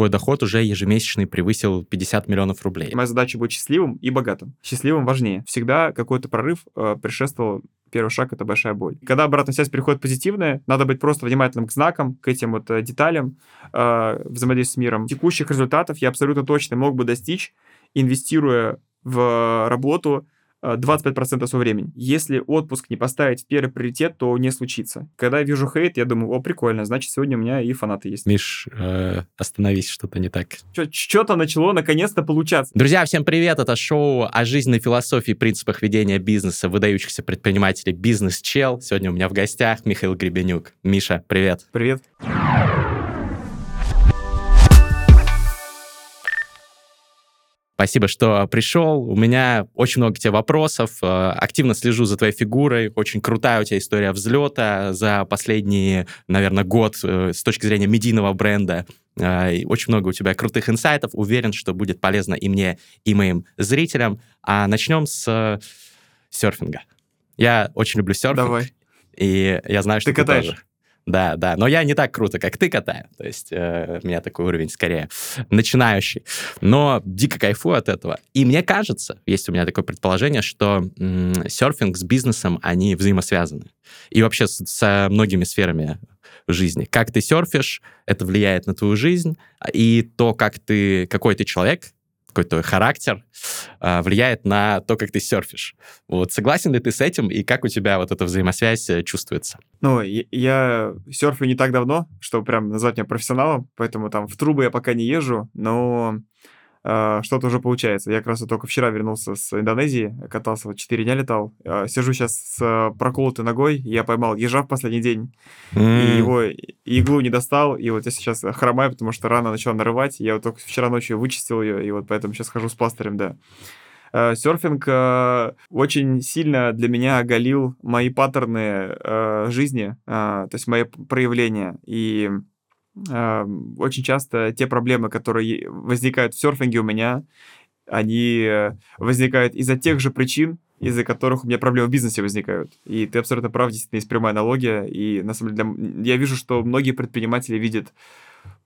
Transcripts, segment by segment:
твой доход уже ежемесячный превысил 50 миллионов рублей. Моя задача быть счастливым и богатым. Счастливым важнее. Всегда какой-то прорыв э, предшествовал первый шаг — это большая боль. Когда обратная связь приходит позитивная, надо быть просто внимательным к знакам, к этим вот э, деталям э, взаимодействия с миром. Текущих результатов я абсолютно точно мог бы достичь, инвестируя в работу, 25% своего времени. Если отпуск не поставить в первый приоритет, то не случится. Когда я вижу хейт, я думаю, о, прикольно, значит, сегодня у меня и фанаты есть. Миш, э, остановись, что-то не так. Что-то начало наконец-то получаться. Друзья, всем привет! Это шоу о жизненной философии и принципах ведения бизнеса выдающихся предпринимателей «Бизнес-чел». Сегодня у меня в гостях Михаил Гребенюк. Миша, привет! Привет! Спасибо, что пришел. У меня очень много тебе вопросов. Э, активно слежу за твоей фигурой. Очень крутая у тебя история взлета за последний, наверное, год э, с точки зрения медийного бренда. Э, очень много у тебя крутых инсайтов. Уверен, что будет полезно и мне, и моим зрителям. А начнем с серфинга. Я очень люблю серфинг. Давай. И я знаю, что ты, ты катаешь. Тоже. Да, да. Но я не так круто, как ты катаю. То есть э, у меня такой уровень скорее начинающий. Но дико кайфую от этого. И мне кажется, есть у меня такое предположение, что м- серфинг с бизнесом, они взаимосвязаны. И вообще с, со многими сферами жизни. Как ты серфишь, это влияет на твою жизнь. И то, как ты, какой ты человек, какой-то характер э, влияет на то, как ты серфишь. Вот согласен ли ты с этим, и как у тебя вот эта взаимосвязь э, чувствуется? Ну, я серфю не так давно, чтобы прям назвать меня профессионалом, поэтому там в трубы я пока не езжу, но что-то уже получается. Я как раз вот только вчера вернулся с Индонезии, катался, вот 4 дня летал. А, сижу сейчас с проколотой ногой, я поймал ежа в последний день, mm. и его иглу не достал, и вот я сейчас хромаю, потому что рана начала нарывать. Я вот только вчера ночью вычистил ее, и вот поэтому сейчас хожу с пластырем, да. А, серфинг очень сильно для меня оголил мои паттерны жизни, то есть мои проявления. И очень часто те проблемы, которые возникают в серфинге у меня, они э, возникают из-за тех же причин, из-за которых у меня проблемы в бизнесе возникают. И ты абсолютно прав, действительно, есть прямая аналогия. И на самом деле я вижу, что многие предприниматели видят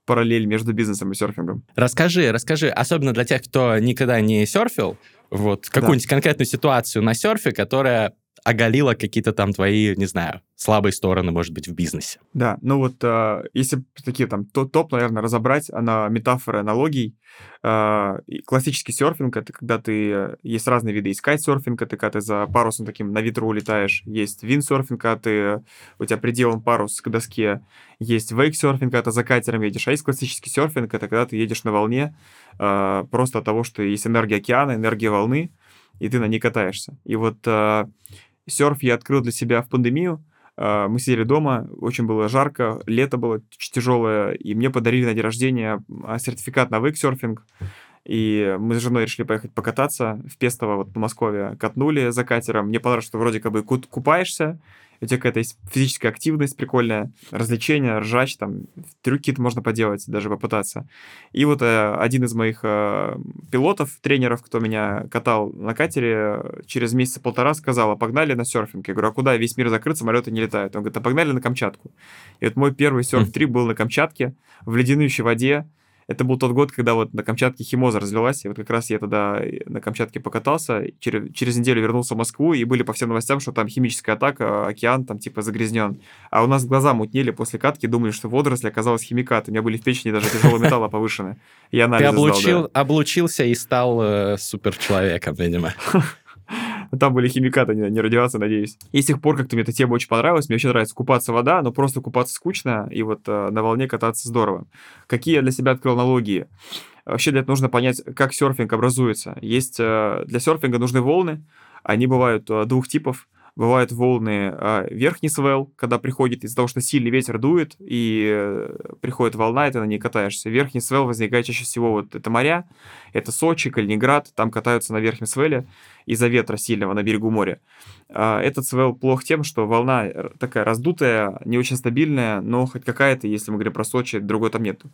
параллель между бизнесом и серфингом. Расскажи, расскажи, особенно для тех, кто никогда не серфил, вот какую-нибудь да. конкретную ситуацию на серфе, которая оголила какие-то там твои, не знаю, слабые стороны, может быть, в бизнесе. Да, ну вот э, если такие там топ, наверное, разобрать, она метафора аналогий. Э, классический серфинг — это когда ты... Э, есть разные виды. Есть кайт-серфинг, это когда ты за парусом таким на ветру улетаешь. Есть винд-серфинг, когда ты, у тебя приделан парус к доске. Есть вейк-серфинг, когда ты за катером едешь. А есть классический серфинг, это когда ты едешь на волне э, просто от того, что есть энергия океана, энергия волны, и ты на ней катаешься. И вот э, серф я открыл для себя в пандемию. А, мы сидели дома, очень было жарко, лето было тяжелое, и мне подарили на день рождения а, сертификат на вейксерфинг. И мы с женой решили поехать покататься в Пестово, вот по Москве, катнули за катером. Мне понравилось, что вроде как бы купаешься, у тебя какая-то есть физическая активность прикольная, развлечения, ржач, там, трюки можно поделать, даже попытаться. И вот э, один из моих э, пилотов, тренеров, кто меня катал на катере, через месяца полтора сказал, а погнали на серфинг. Я говорю, а куда? Весь мир закрыт, самолеты не летают. Он говорит, а погнали на Камчатку. И вот мой первый серф-трип был на Камчатке, в леденущей воде, это был тот год, когда вот на Камчатке химоза развелась, и вот как раз я тогда э, на Камчатке покатался, через, через неделю вернулся в Москву, и были по всем новостям, что там химическая атака, океан там типа загрязнен. А у нас глаза мутнели после катки, думали, что водоросли оказалась химикат. У меня были в печени даже тяжелого металла повышены. Я Ты облучил, сдал, да. облучился и стал э, суперчеловеком, видимо. Там были химикаты, не, не радиация, надеюсь. И с тех пор как-то мне эта тема очень понравилась. Мне очень нравится купаться вода, но просто купаться скучно, и вот э, на волне кататься здорово. Какие я для себя открыл аналогии? Вообще для этого нужно понять, как серфинг образуется. Есть э, для серфинга нужны волны, они бывают э, двух типов бывают волны а, верхний свел, когда приходит из-за того, что сильный ветер дует, и э, приходит волна, и ты на ней катаешься. Верхний свел возникает чаще всего вот это моря, это Сочи, Калининград, там катаются на верхнем свеле из-за ветра сильного на берегу моря. А, этот свел плох тем, что волна такая раздутая, не очень стабильная, но хоть какая-то, если мы говорим про Сочи, другой там нету.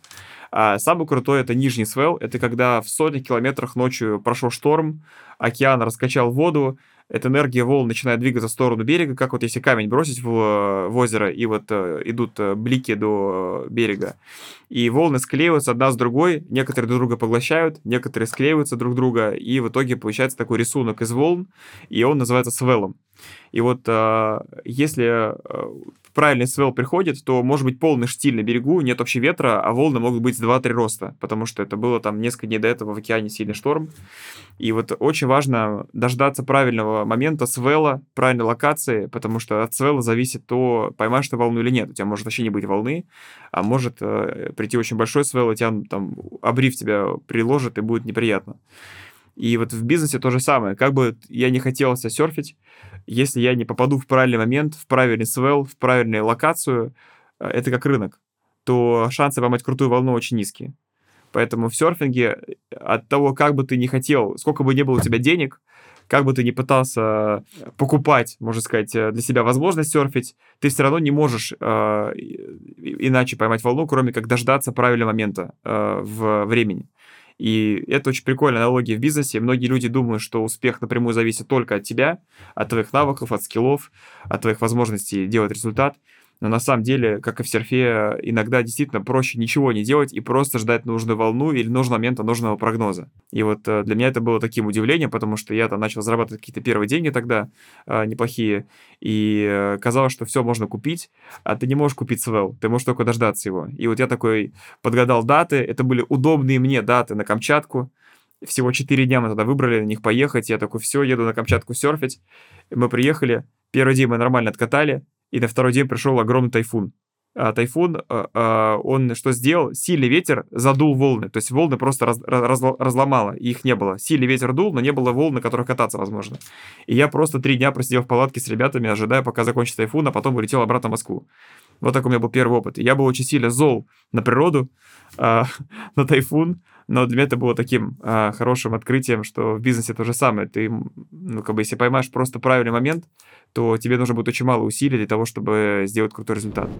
А самый крутой это нижний свел, это когда в сотни километрах ночью прошел шторм, океан раскачал воду, эта энергия волн начинает двигаться в сторону берега, как вот если камень бросить в, в озеро, и вот э, идут э, блики до берега, и волны склеиваются одна с другой, некоторые друг друга поглощают, некоторые склеиваются друг друга, и в итоге получается такой рисунок из волн, и он называется свелом. И вот э, если правильный свел приходит, то может быть полный штиль на берегу, нет вообще ветра, а волны могут быть с 2-3 роста, потому что это было там несколько дней до этого в океане сильный шторм. И вот очень важно дождаться правильного момента свела, правильной локации, потому что от свела зависит то, поймаешь ты волну или нет. У тебя может вообще не быть волны, а может э, прийти очень большой свел, и тебя там обрив тебя приложит, и будет неприятно. И вот в бизнесе то же самое. Как бы я не хотел себя если я не попаду в правильный момент, в правильный свел, в правильную локацию, э, это как рынок, то шансы поймать крутую волну очень низкие. Поэтому в серфинге э, от того, как бы ты не хотел, сколько бы ни было у тебя денег, как бы ты ни пытался покупать, можно сказать, э, для себя возможность серфить, ты все равно не можешь э, иначе поймать волну, кроме как дождаться правильного момента э, в времени. И это очень прикольная аналогия в бизнесе. Многие люди думают, что успех напрямую зависит только от тебя, от твоих навыков, от скиллов, от твоих возможностей делать результат. Но на самом деле, как и в серфе, иногда действительно проще ничего не делать и просто ждать нужную волну или нужного момента нужного прогноза. И вот э, для меня это было таким удивлением, потому что я там начал зарабатывать какие-то первые деньги тогда э, неплохие, и э, казалось, что все можно купить, а ты не можешь купить свел, ты можешь только дождаться его. И вот я такой подгадал даты, это были удобные мне даты на Камчатку, всего 4 дня мы тогда выбрали на них поехать. Я такой, все, еду на Камчатку серфить. Мы приехали. Первый день мы нормально откатали и на второй день пришел огромный тайфун. А тайфун, а, а, он что сделал? Сильный ветер задул волны, то есть волны просто раз, раз, разломало, их не было. Сильный ветер дул, но не было волн, на которых кататься возможно. И я просто три дня просидел в палатке с ребятами, ожидая, пока закончится тайфун, а потом улетел обратно в Москву. Вот такой у меня был первый опыт. Я был очень сильно зол на природу, э, на тайфун, но для меня это было таким хорошим открытием, что в бизнесе то же самое. Ты, ну, как бы, если поймаешь просто правильный момент, то тебе нужно будет очень мало усилий для того, чтобы сделать крутой результат.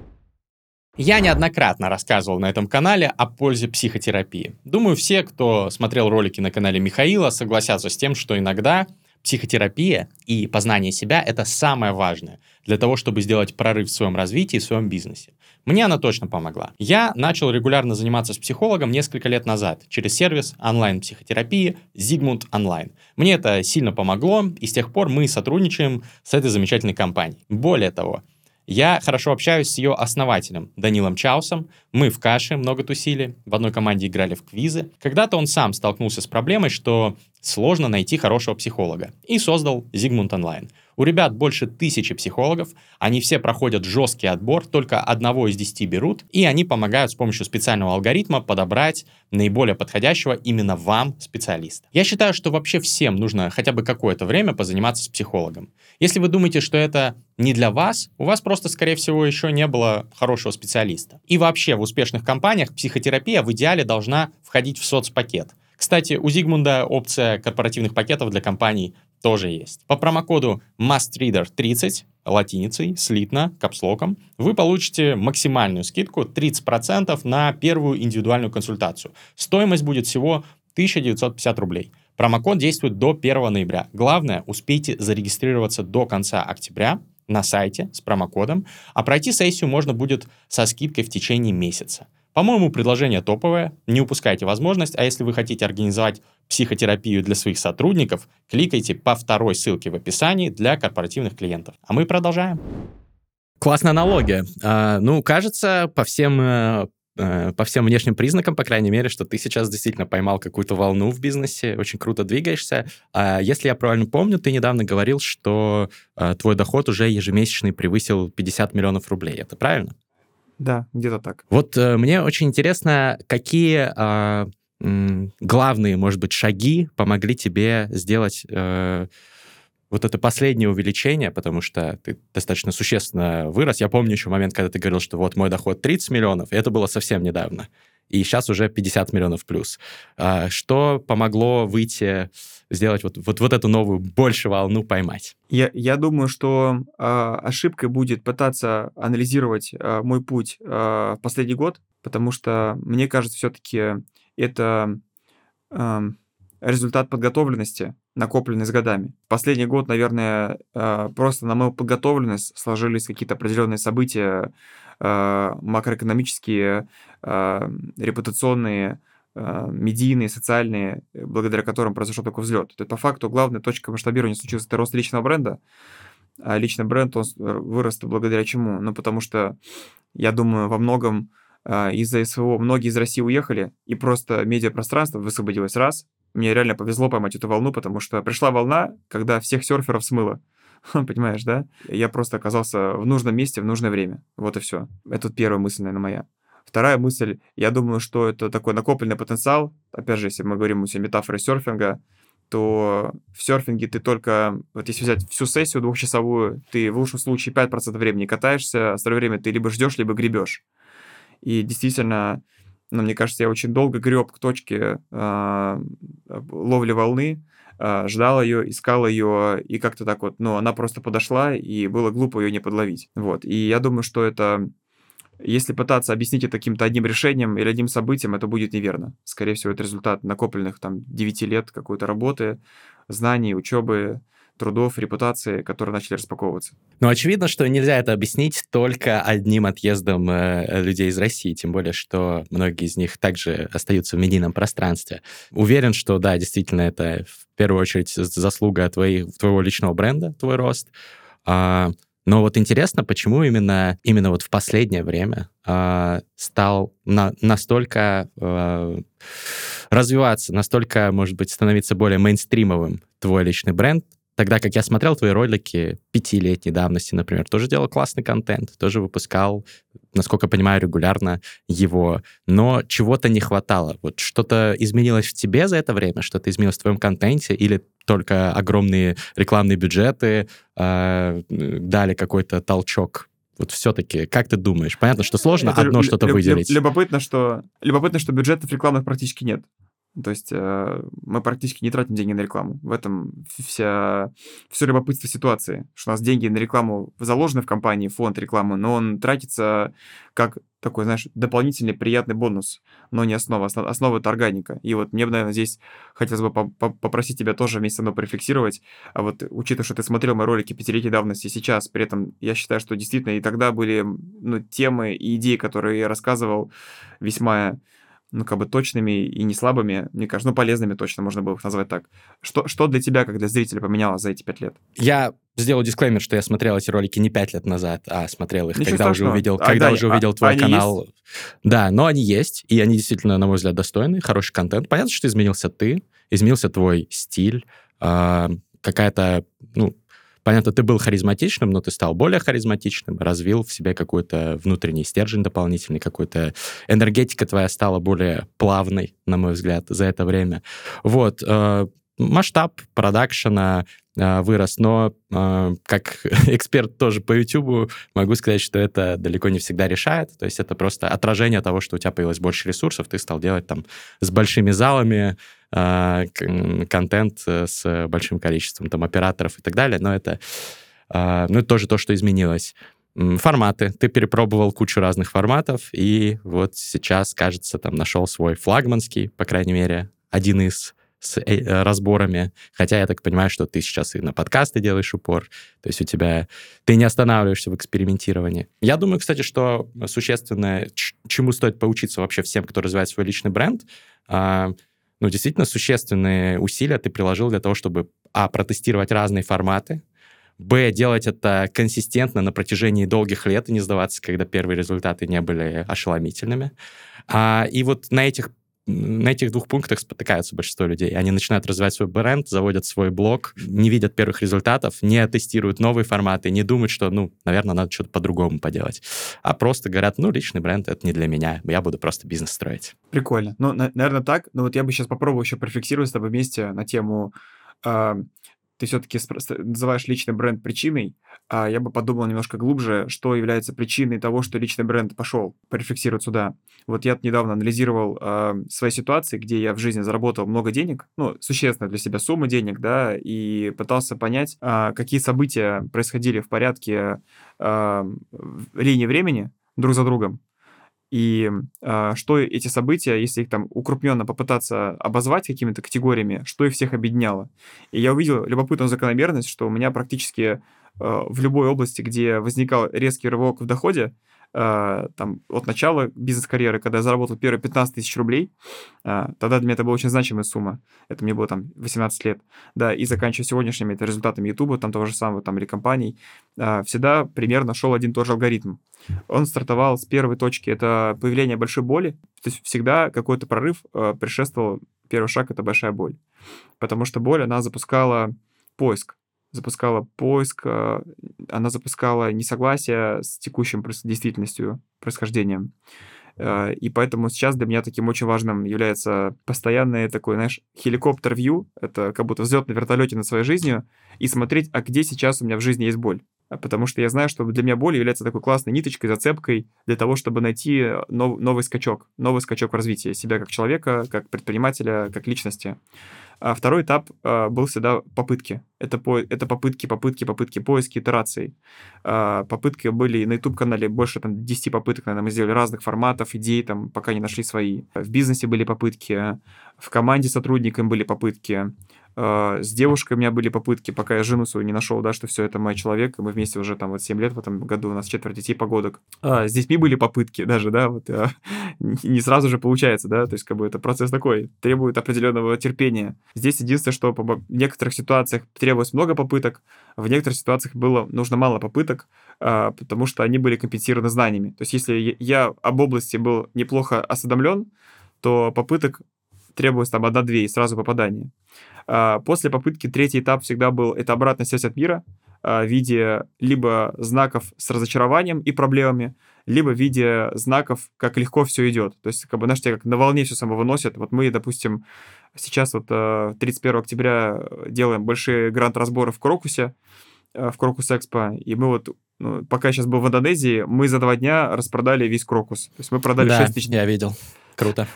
Я неоднократно рассказывал на этом канале о пользе психотерапии. Думаю, все, кто смотрел ролики на канале Михаила, согласятся с тем, что иногда психотерапия и познание себя — это самое важное для того, чтобы сделать прорыв в своем развитии, в своем бизнесе. Мне она точно помогла. Я начал регулярно заниматься с психологом несколько лет назад через сервис онлайн-психотерапии Zigmund Online. Мне это сильно помогло, и с тех пор мы сотрудничаем с этой замечательной компанией. Более того, я хорошо общаюсь с ее основателем Данилом Чаусом. Мы в каше много тусили, в одной команде играли в квизы. Когда-то он сам столкнулся с проблемой, что сложно найти хорошего психолога, и создал Зигмунд Онлайн. У ребят больше тысячи психологов, они все проходят жесткий отбор, только одного из десяти берут, и они помогают с помощью специального алгоритма подобрать наиболее подходящего именно вам специалиста. Я считаю, что вообще всем нужно хотя бы какое-то время позаниматься с психологом. Если вы думаете, что это не для вас, у вас просто, скорее всего, еще не было хорошего специалиста. И вообще в успешных компаниях психотерапия в идеале должна входить в соцпакет. Кстати, у Зигмунда опция корпоративных пакетов для компаний тоже есть. По промокоду MustReader30 латиницей, слитно, капслоком, вы получите максимальную скидку 30% на первую индивидуальную консультацию. Стоимость будет всего 1950 рублей. Промокод действует до 1 ноября. Главное, успейте зарегистрироваться до конца октября на сайте с промокодом, а пройти сессию можно будет со скидкой в течение месяца. По-моему, предложение топовое, не упускайте возможность, а если вы хотите организовать психотерапию для своих сотрудников, кликайте по второй ссылке в описании для корпоративных клиентов. А мы продолжаем. Классная аналогия. А, ну, кажется, по всем э, э, по всем внешним признакам, по крайней мере, что ты сейчас действительно поймал какую-то волну в бизнесе, очень круто двигаешься. А если я правильно помню, ты недавно говорил, что э, твой доход уже ежемесячный превысил 50 миллионов рублей. Это правильно? Да, где-то так. Вот э, мне очень интересно, какие э, главные, может быть, шаги помогли тебе сделать э, вот это последнее увеличение, потому что ты достаточно существенно вырос. Я помню еще момент, когда ты говорил, что вот мой доход 30 миллионов, и это было совсем недавно. И сейчас уже 50 миллионов плюс. А, что помогло выйти сделать вот, вот, вот эту новую больше волну поймать? Я, я думаю, что э, ошибкой будет пытаться анализировать э, мой путь э, последний год, потому что мне кажется, все-таки это э, результат подготовленности, накопленный с годами. Последний год, наверное, э, просто на мою подготовленность сложились какие-то определенные события э, макроэкономические, э, репутационные, медийные, социальные, благодаря которым произошел такой взлет. То есть, по факту, главная точка масштабирования случилась это рост личного бренда, а личный бренд, он вырос благодаря чему? Ну, потому что, я думаю, во многом из-за СВО многие из России уехали, и просто медиапространство высвободилось раз, мне реально повезло поймать эту волну, потому что пришла волна, когда всех серферов смыло. Понимаешь, да? Я просто оказался в нужном месте в нужное время. Вот и все. Это первая мысль, наверное, моя. Вторая мысль, я думаю, что это такой накопленный потенциал. Опять же, если мы говорим о метафоре серфинга, то в серфинге ты только, вот если взять всю сессию двухчасовую, ты в лучшем случае 5% времени катаешься, а остальное время ты либо ждешь, либо гребешь. И действительно, но мне кажется, я очень долго греб к точке э, ловли волны, э, ждал ее, искал ее, и как-то так вот, ну, она просто подошла, и было глупо ее не подловить. Вот, и я думаю, что это если пытаться объяснить это каким-то одним решением или одним событием, это будет неверно. Скорее всего, это результат накопленных там 9 лет какой-то работы, знаний, учебы, трудов, репутации, которые начали распаковываться. Ну, очевидно, что нельзя это объяснить только одним отъездом э, людей из России, тем более, что многие из них также остаются в медийном пространстве. Уверен, что, да, действительно, это в первую очередь заслуга твоих, твоего личного бренда, твой рост. А, но вот интересно, почему именно, именно вот в последнее время э, стал на, настолько э, развиваться, настолько, может быть, становиться более мейнстримовым твой личный бренд, Тогда как я смотрел твои ролики пятилетней давности, например, тоже делал классный контент, тоже выпускал, насколько я понимаю, регулярно его, но чего-то не хватало. Вот что-то изменилось в тебе за это время, что-то изменилось в твоем контенте, или только огромные рекламные бюджеты э, дали какой-то толчок вот все-таки, как ты думаешь? Понятно, что сложно Это одно что-то выделить. Любопытно, что, любопытно, что бюджетов рекламных практически нет. То есть э, мы практически не тратим деньги на рекламу. В этом вся, все любопытство ситуации, что у нас деньги на рекламу заложены в компании, фонд рекламы, но он тратится как такой, знаешь, дополнительный приятный бонус, но не основа. Основа — это органика. И вот мне, наверное, здесь хотелось бы попросить тебя тоже вместе со мной порефлексировать. А вот учитывая, что ты смотрел мои ролики пятилетней давности сейчас, при этом я считаю, что действительно и тогда были ну, темы и идеи, которые я рассказывал, весьма ну, как бы точными и не слабыми, мне кажется, ну, полезными точно можно было их назвать так. Что, что для тебя, как для зрителя, поменялось за эти пять лет? Я сделал дисклеймер, что я смотрел эти ролики не пять лет назад, а смотрел их, Ничего когда страшного. уже увидел, а, когда да, уже увидел а, твой канал. Есть? Да, но они есть, и они действительно, на мой взгляд, достойны, хороший контент. Понятно, что изменился ты, изменился твой стиль, э, какая-то, ну, Понятно, ты был харизматичным, но ты стал более харизматичным, развил в себе какой-то внутренний стержень дополнительный, какой-то энергетика твоя стала более плавной, на мой взгляд, за это время. Вот, э, масштаб продакшена э, вырос, но э, как эксперт тоже по YouTube могу сказать, что это далеко не всегда решает. То есть это просто отражение того, что у тебя появилось больше ресурсов, ты стал делать там с большими залами, а, контент э, с большим количеством там операторов и так далее, но это, ну, это тоже то, что изменилось. Форматы. Ты перепробовал кучу разных форматов, и вот сейчас, кажется, там нашел свой флагманский, по крайней мере, один из с э, разборами. Хотя я так понимаю, что ты сейчас и на подкасты делаешь упор, то есть у тебя... Ты не останавливаешься в экспериментировании. Я думаю, кстати, что существенное, чему стоит поучиться вообще всем, кто развивает свой личный бренд, а, ну, действительно существенные усилия ты приложил для того, чтобы, а, протестировать разные форматы, б, делать это консистентно на протяжении долгих лет и не сдаваться, когда первые результаты не были ошеломительными. А, и вот на этих на этих двух пунктах спотыкаются большинство людей. Они начинают развивать свой бренд, заводят свой блог, не видят первых результатов, не тестируют новые форматы, не думают, что, ну, наверное, надо что-то по-другому поделать. А просто говорят, ну, личный бренд — это не для меня, я буду просто бизнес строить. Прикольно. Ну, на- наверное, так. Но вот я бы сейчас попробовал еще порефлексировать с тобой вместе на тему э, ты все-таки называешь личный бренд причиной, я бы подумал немножко глубже, что является причиной того, что личный бренд пошел, порефлексировать сюда. Вот я недавно анализировал э, свои ситуации, где я в жизни заработал много денег, ну, существенно для себя сумма денег, да, и пытался понять, э, какие события происходили в порядке э, линии времени друг за другом, и э, что эти события, если их там укрупненно попытаться обозвать какими-то категориями, что их всех объединяло. И я увидел любопытную закономерность, что у меня практически в любой области, где возникал резкий рывок в доходе, э, там, от начала бизнес-карьеры, когда я заработал первые 15 тысяч рублей, э, тогда для меня это была очень значимая сумма. Это мне было там 18 лет. Да, и заканчивая сегодняшними это результатами YouTube, там того же самого, там, или компаний, э, всегда примерно шел один и тот же алгоритм. Он стартовал с первой точки, это появление большой боли. То есть всегда какой-то прорыв э, предшествовал, первый шаг — это большая боль. Потому что боль, она запускала поиск запускала поиск, э, она запускала несогласие с текущим действительностью, происхождением. Э, и поэтому сейчас для меня таким очень важным является постоянное такой, знаешь, хеликоптер-вью, это как будто взлет на вертолете над своей жизнью, и смотреть, а где сейчас у меня в жизни есть боль. Потому что я знаю, что для меня боль является такой классной ниточкой, зацепкой для того, чтобы найти нов, новый скачок, новый скачок в развитии себя как человека, как предпринимателя, как личности. А второй этап э, был всегда попытки. Это, по, это попытки, попытки, попытки, поиски, итерации. Э, попытки были на YouTube-канале больше там, 10 попыток, наверное, мы сделали разных форматов, идей, там, пока не нашли свои. В бизнесе были попытки, в команде сотрудникам были попытки. А, с девушкой у меня были попытки, пока я жену свою не нашел, да, что все это мой человек, и мы вместе уже там вот 7 лет в этом году, у нас четверть детей погодок. А, с детьми были попытки даже, да, вот а, не сразу же получается, да, то есть как бы это процесс такой, требует определенного терпения. Здесь единственное, что в некоторых ситуациях требовалось много попыток, в некоторых ситуациях было нужно мало попыток, а, потому что они были компенсированы знаниями. То есть если я об области был неплохо осведомлен, то попыток требовалось там одна-две и сразу попадание. А, после попытки третий этап всегда был, это обратная связь от мира а, в виде либо знаков с разочарованием и проблемами, либо в виде знаков, как легко все идет. То есть, как бы, знаешь, тебя как на волне все само выносят. Вот мы, допустим, сейчас вот 31 а, октября делаем большие грант-разборы в Крокусе, в Крокус Экспо, и мы вот ну, пока я сейчас был в Индонезии, мы за два дня распродали весь Крокус. То есть мы продали да, 6 тысяч... я видел. Круто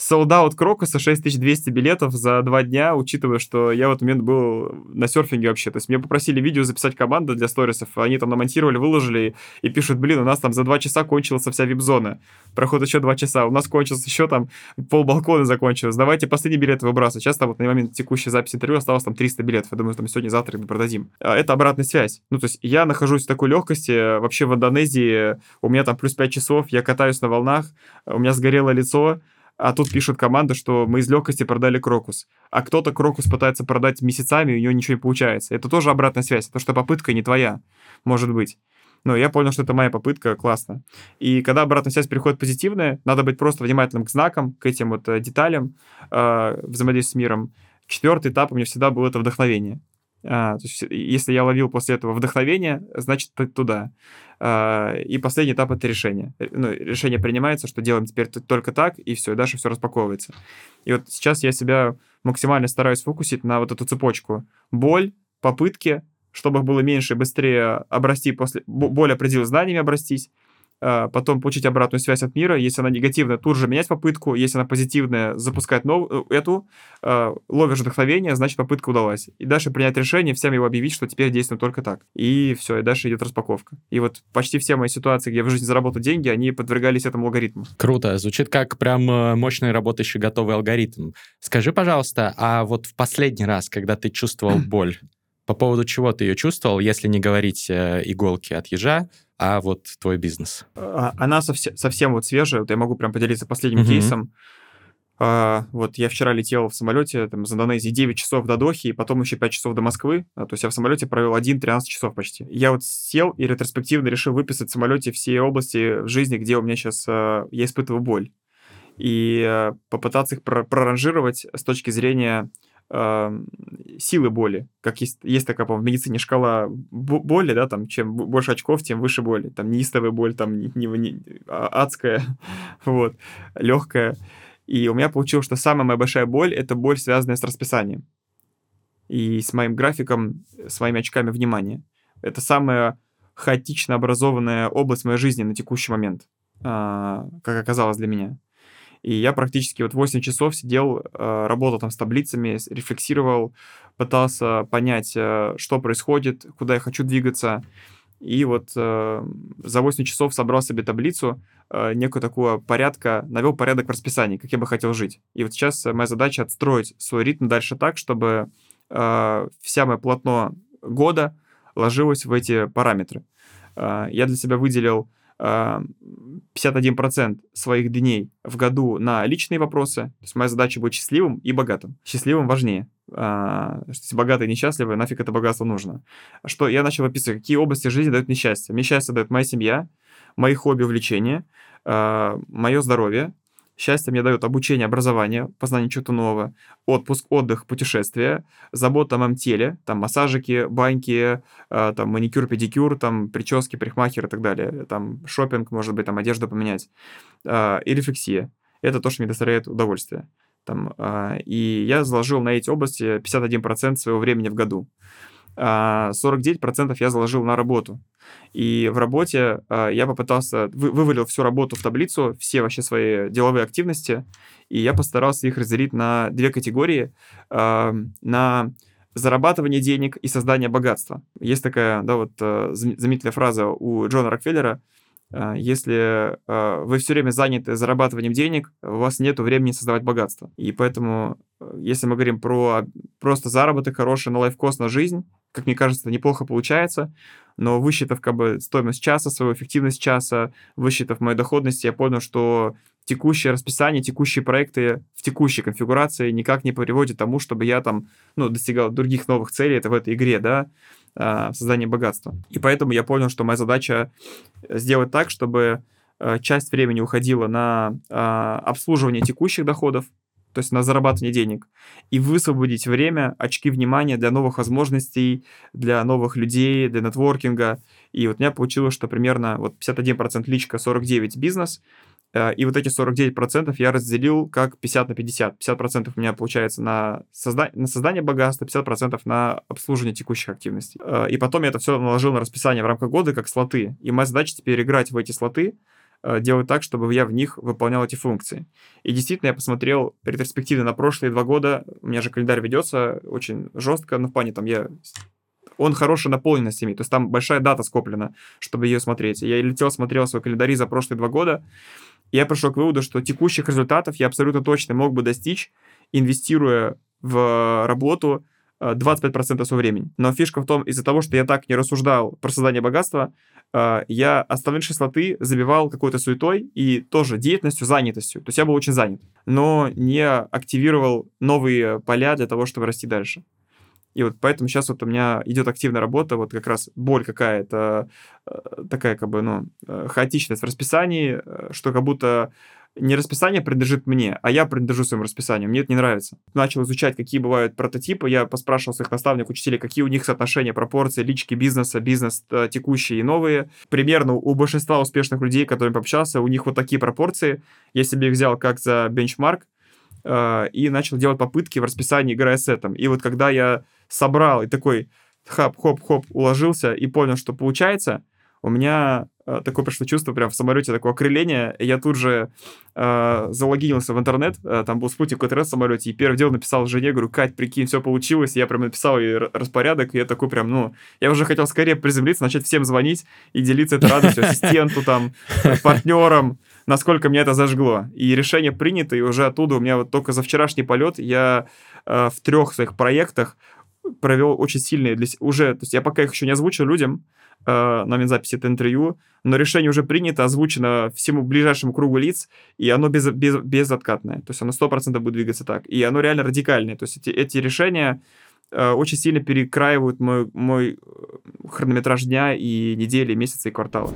солдат Крокуса 6200 билетов за два дня, учитывая, что я в этот момент был на серфинге вообще. То есть мне попросили видео записать команду для сторисов, они там намонтировали, выложили и пишут, блин, у нас там за два часа кончилась вся вип-зона. Проходит еще два часа, у нас кончилось еще там пол балкона закончилось. Давайте последний билет выбрасывать. Сейчас там вот на момент текущей записи интервью осталось там 300 билетов. Я думаю, там сегодня-завтра мы продадим. А это обратная связь. Ну, то есть я нахожусь в такой легкости. Вообще в Индонезии у меня там плюс 5 часов, я катаюсь на волнах, у меня сгорело лицо, а тут пишет команда, что мы из легкости продали Крокус. А кто-то Крокус пытается продать месяцами, и у него ничего не получается. Это тоже обратная связь, то, что попытка не твоя, может быть. Но я понял, что это моя попытка, классно. И когда обратная связь переходит позитивная, надо быть просто внимательным к знакам, к этим вот э, деталям э, взаимодействия с миром. Четвертый этап у меня всегда был это вдохновение. А, то есть, если я ловил после этого вдохновение, значит, туда. А, и последний этап — это решение. Ну, решение принимается, что делаем теперь только так, и все, и дальше все распаковывается. И вот сейчас я себя максимально стараюсь фокусить на вот эту цепочку. Боль, попытки, чтобы было меньше и быстрее обрасти после... Боль определил знаниями обрастись, потом получить обратную связь от мира. Если она негативная, тут же менять попытку. Если она позитивная, запускать новую, э, эту, а, ловишь вдохновение, значит, попытка удалась. И дальше принять решение, всем его объявить, что теперь действуем только так. И все, и дальше идет распаковка. И вот почти все мои ситуации, где я в жизни заработал деньги, они подвергались этому алгоритму. Круто. Звучит как прям э, мощный работающий готовый алгоритм. Скажи, пожалуйста, а вот в последний раз, когда ты чувствовал боль, по поводу чего ты ее чувствовал, если не говорить э, иголки от ежа, а вот твой бизнес? А, она совсем, совсем вот свежая. Вот я могу прям поделиться последним mm-hmm. кейсом. А, вот я вчера летел в самолете там, из Индонезии 9 часов до Дохи, и потом еще 5 часов до Москвы. А, то есть я в самолете провел 1-13 часов почти. Я вот сел и ретроспективно решил выписать в самолете все области в жизни, где у меня сейчас а, я испытываю боль. И а, попытаться их проранжировать с точки зрения силы боли. Как есть, есть такая, по в медицине шкала боли, да, там, чем больше очков, тем выше боли. Там неистовая боль, там не, не, не, а, адская, вот, легкая. И у меня получилось, что самая моя большая боль — это боль, связанная с расписанием. И с моим графиком, с моими очками внимания. Это самая хаотично образованная область моей жизни на текущий момент, а, как оказалось для меня. И я практически вот 8 часов сидел, э, работал там с таблицами, рефлексировал, пытался понять, э, что происходит, куда я хочу двигаться. и вот э, за 8 часов собрал себе таблицу, некую такую порядка, навел порядок в расписании, как я бы хотел жить. И вот сейчас моя задача отстроить свой ритм дальше так, чтобы вся моя полотно года ложилось в эти параметры. Я для себя выделил 51% своих дней в году на личные вопросы. То есть моя задача быть счастливым и богатым. Счастливым важнее. А, что богатые и несчастливые, нафиг это богатство нужно. Что я начал описывать, какие области жизни дают мне счастье. Мне счастье дает моя семья, мои хобби, увлечения, а, мое здоровье, Счастье мне дает обучение, образование, познание чего-то нового, отпуск, отдых, путешествия, забота о моем теле, там массажики, баньки, э, там маникюр, педикюр, там прически, парикмахер и так далее, там шопинг, может быть, там одежду поменять, э, и рефлексия. Это то, что мне доставляет удовольствие. Там, э, и я заложил на эти области 51% своего времени в году. 49% я заложил на работу. И в работе я попытался, вывалил всю работу в таблицу, все вообще свои деловые активности, и я постарался их разделить на две категории. На зарабатывание денег и создание богатства. Есть такая, да, вот э, заметная фраза у Джона Рокфеллера, если вы все время заняты зарабатыванием денег, у вас нет времени создавать богатство. И поэтому, э, если мы говорим про просто заработок хороший на лайфкост на жизнь, как мне кажется, неплохо получается, но высчитав как бы стоимость часа, свою эффективность часа, высчитав мою доходность, я понял, что текущее расписание, текущие проекты в текущей конфигурации никак не приводят к тому, чтобы я там, ну, достигал других новых целей, это в этой игре, да, а, создание богатства. И поэтому я понял, что моя задача сделать так, чтобы э, часть времени уходила на а, обслуживание текущих доходов, то есть на зарабатывание денег, и высвободить время, очки внимания для новых возможностей, для новых людей, для нетворкинга. И вот у меня получилось, что примерно вот 51% личка, 49% бизнес, э, и вот эти 49% я разделил как 50 на 50. 50% у меня получается на, созда... на создание богатства, 50% на обслуживание текущих активностей. Э, и потом я это все наложил на расписание в рамках года как слоты. И моя задача теперь играть в эти слоты, делать так, чтобы я в них выполнял эти функции. И действительно, я посмотрел ретроспективно на прошлые два года, у меня же календарь ведется очень жестко, но в плане там я он хороший наполненностями, то есть там большая дата скоплена, чтобы ее смотреть. Я летел, смотрел свой календарь за прошлые два года, и я пришел к выводу, что текущих результатов я абсолютно точно мог бы достичь, инвестируя в работу 25% своего времени. Но фишка в том, из-за того, что я так не рассуждал про создание богатства, а, я остальные слоты забивал какой-то суетой и тоже деятельностью, занятостью. То есть я был очень занят, но не активировал новые поля для того, чтобы расти дальше. И вот поэтому сейчас вот у меня идет активная работа, вот как раз боль какая-то, э, такая как бы, ну, э, хаотичность в расписании, э, что как будто не расписание принадлежит мне, а я принадлежу своему расписанию. Мне это не нравится. Начал изучать, какие бывают прототипы. Я поспрашивал своих наставников, учителей, какие у них соотношения, пропорции, лички бизнеса, бизнес э, текущие и новые. Примерно у большинства успешных людей, которыми пообщался, у них вот такие пропорции. Я себе их взял как за бенчмарк э, и начал делать попытки в расписании, играясь этим. И вот когда я собрал и такой хап-хоп-хоп уложился и понял, что получается, у меня такое пришло чувство прям в самолете, такое окрыление. Я тут же э, залогинился в интернет, э, там был спутник интернет в самолете, и первым делом написал жене, говорю, Кать, прикинь, все получилось. я прям написал ей распорядок, и я такой прям, ну, я уже хотел скорее приземлиться, начать всем звонить и делиться этой радостью ассистенту, там, партнерам, насколько меня это зажгло. И решение принято, и уже оттуда у меня вот только за вчерашний полет я э, в трех своих проектах провел очень сильные для уже, то есть я пока их еще не озвучил людям, э, на момент записи это интервью, но решение уже принято, озвучено всему ближайшему кругу лиц, и оно без, без, безоткатное, то есть оно 100% будет двигаться так, и оно реально радикальное, то есть эти, эти решения э, очень сильно перекраивают мой, мой э, хронометраж дня и недели, месяца и квартала.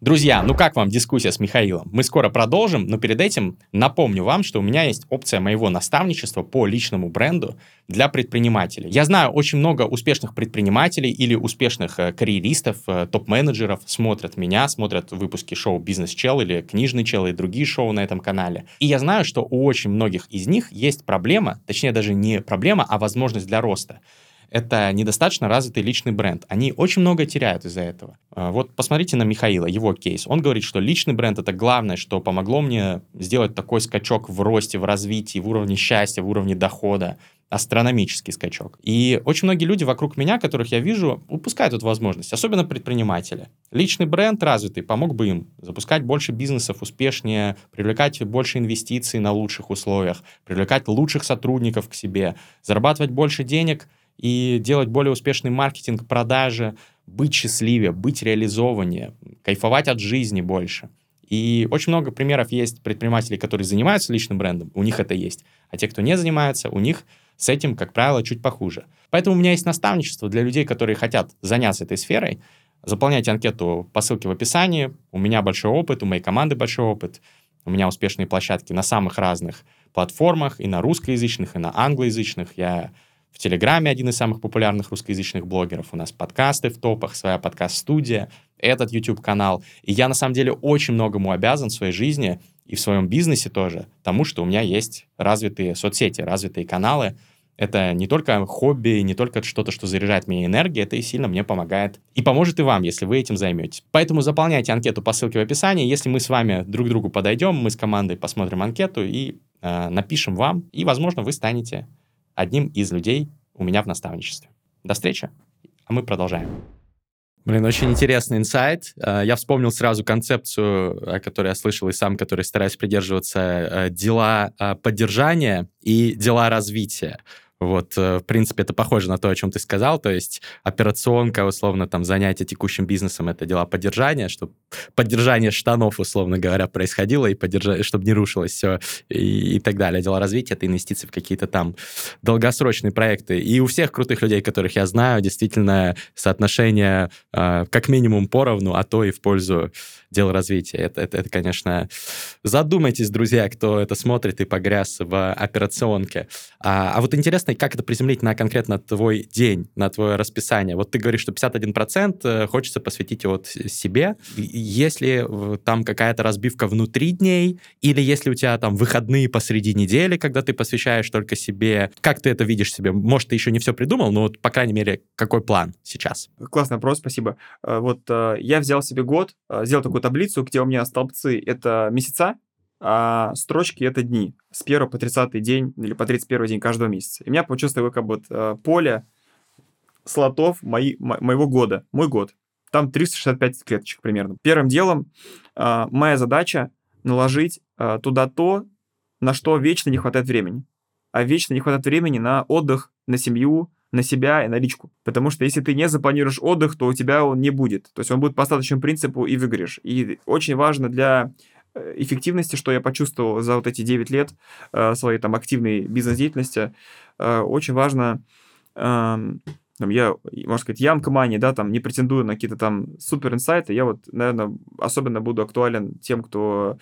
Друзья, ну как вам дискуссия с Михаилом? Мы скоро продолжим, но перед этим напомню вам, что у меня есть опция моего наставничества по личному бренду для предпринимателей. Я знаю очень много успешных предпринимателей или успешных э, карьеристов, э, топ-менеджеров смотрят меня, смотрят выпуски шоу «Бизнес Чел» или «Книжный Чел» и другие шоу на этом канале. И я знаю, что у очень многих из них есть проблема, точнее даже не проблема, а возможность для роста это недостаточно развитый личный бренд. Они очень много теряют из-за этого. А, вот посмотрите на Михаила, его кейс. Он говорит, что личный бренд — это главное, что помогло мне сделать такой скачок в росте, в развитии, в уровне счастья, в уровне дохода. астрономический скачок. И очень многие люди вокруг меня, которых я вижу, упускают эту возможность, особенно предприниматели. Личный бренд развитый помог бы им запускать больше бизнесов успешнее, привлекать больше инвестиций на лучших условиях, привлекать лучших сотрудников к себе, зарабатывать больше денег и делать более успешный маркетинг, продажи, быть счастливее, быть реализованнее, кайфовать от жизни больше. И очень много примеров есть предпринимателей, которые занимаются личным брендом, у них это есть. А те, кто не занимается, у них с этим, как правило, чуть похуже. Поэтому у меня есть наставничество для людей, которые хотят заняться этой сферой. Заполняйте анкету по ссылке в описании. У меня большой опыт, у моей команды большой опыт. У меня успешные площадки на самых разных платформах, и на русскоязычных, и на англоязычных. Я в Телеграме один из самых популярных русскоязычных блогеров. У нас подкасты в топах, своя подкаст-студия, этот YouTube-канал. И я, на самом деле, очень многому обязан в своей жизни и в своем бизнесе тоже тому, что у меня есть развитые соцсети, развитые каналы, это не только хобби, не только что-то, что заряжает меня энергией, это и сильно мне помогает. И поможет и вам, если вы этим займетесь. Поэтому заполняйте анкету по ссылке в описании. Если мы с вами друг к другу подойдем, мы с командой посмотрим анкету и э, напишем вам, и, возможно, вы станете одним из людей у меня в наставничестве. До встречи, а мы продолжаем. Блин, очень интересный инсайт. Э, я вспомнил сразу концепцию, о которой я слышал и сам, который стараюсь придерживаться, э, дела э, поддержания и дела развития. Вот, э, в принципе, это похоже на то, о чем ты сказал, то есть операционка, условно, там, занятие текущим бизнесом — это дела поддержания, чтобы поддержание штанов, условно говоря, происходило, и поддержа... чтобы не рушилось все и, и так далее. Дела развития — это инвестиции в какие-то там долгосрочные проекты. И у всех крутых людей, которых я знаю, действительно соотношение э, как минимум поровну, а то и в пользу дел развития. Это, это, это, конечно, задумайтесь, друзья, кто это смотрит и погряз в операционке. А, а вот интересно, как это приземлить на конкретно твой день, на твое расписание. Вот ты говоришь, что 51% э, хочется посвятить вот себе. Если там какая-то разбивка внутри дней, или если у тебя там выходные посреди недели, когда ты посвящаешь только себе, как ты это видишь себе? Может, ты еще не все придумал, но вот, по крайней мере, какой план сейчас? Классный вопрос, спасибо. Э, вот э, я взял себе год, сделал такую таблицу, где у меня столбцы — это месяца, а строчки — это дни. С 1 по 30 день или по 31 день каждого месяца. И у меня получилось такое как бы э, поле слотов мои, мо- моего года. Мой год. Там 365 клеточек примерно. Первым делом э, моя задача наложить э, туда то, на что вечно не хватает времени. А вечно не хватает времени на отдых, на семью, на себя и на личку. Потому что если ты не запланируешь отдых, то у тебя он не будет. То есть он будет по остаточному принципу и выиграешь. И очень важно для Э, эффективности, что я почувствовал за вот эти 9 лет э, своей там активной бизнес-деятельности, э, очень важно, э, там, я, можно сказать, я компании, да, там, не претендую на какие-то там супер инсайты, я вот, наверное, особенно буду актуален тем, кто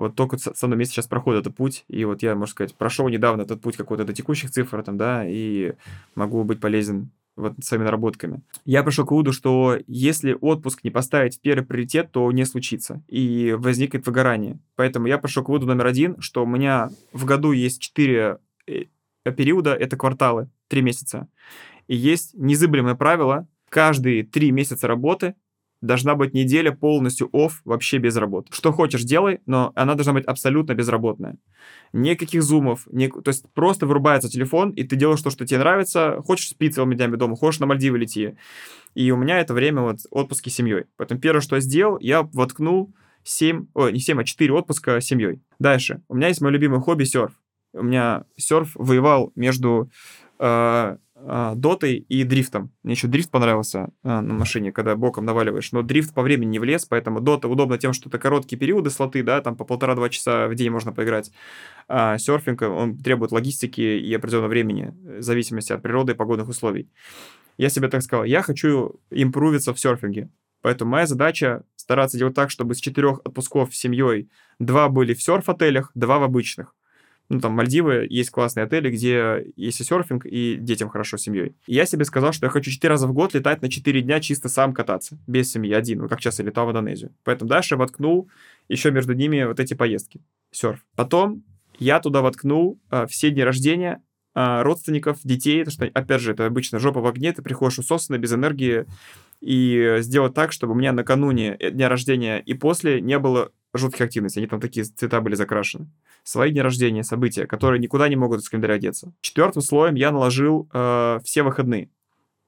вот только со мной вместе сейчас проходит этот путь, и вот я, можно сказать, прошел недавно этот путь какой-то до текущих цифр, там, да, и могу быть полезен вот своими наработками. Я пришел к выводу, что если отпуск не поставить в первый приоритет, то не случится, и возникнет выгорание. Поэтому я пришел к выводу номер один, что у меня в году есть четыре э, периода, это кварталы, три месяца. И есть незыблемое правило, каждые три месяца работы должна быть неделя полностью оф, вообще без работы. Что хочешь, делай, но она должна быть абсолютно безработная. Никаких зумов, ни... то есть просто вырубается телефон, и ты делаешь то, что тебе нравится. Хочешь спить целыми днями дома, хочешь на Мальдивы лети. И у меня это время вот отпуски с семьей. Поэтому первое, что я сделал, я воткнул 7, ой, не 7, а 4 отпуска с семьей. Дальше. У меня есть мое любимое хобби серф. У меня серф воевал между э, дотой и дрифтом. Мне еще дрифт понравился а, на машине, когда боком наваливаешь, но дрифт по времени не влез, поэтому дота удобно тем, что это короткие периоды слоты, да, там по полтора-два часа в день можно поиграть. А серфинг, он требует логистики и определенного времени, в зависимости от природы и погодных условий. Я себе так сказал, я хочу импровиться в серфинге, Поэтому моя задача стараться делать так, чтобы с четырех отпусков с семьей два были в серф-отелях, два в обычных ну, там, Мальдивы, есть классные отели, где есть и серфинг, и детям хорошо с семьей. И я себе сказал, что я хочу 4 раза в год летать на 4 дня чисто сам кататься, без семьи, один, как сейчас я летал в Индонезию. Поэтому дальше воткнул еще между ними вот эти поездки, серф. Потом я туда воткнул э, все дни рождения э, родственников, детей, потому что, опять же, это обычно жопа в огне, ты приходишь усосно, без энергии, и сделать так, чтобы у меня накануне дня рождения и после не было жутких активностей, они там такие цвета были закрашены. Свои дни рождения, события, которые никуда не могут из календаря деться. Четвертым слоем я наложил э, все выходные.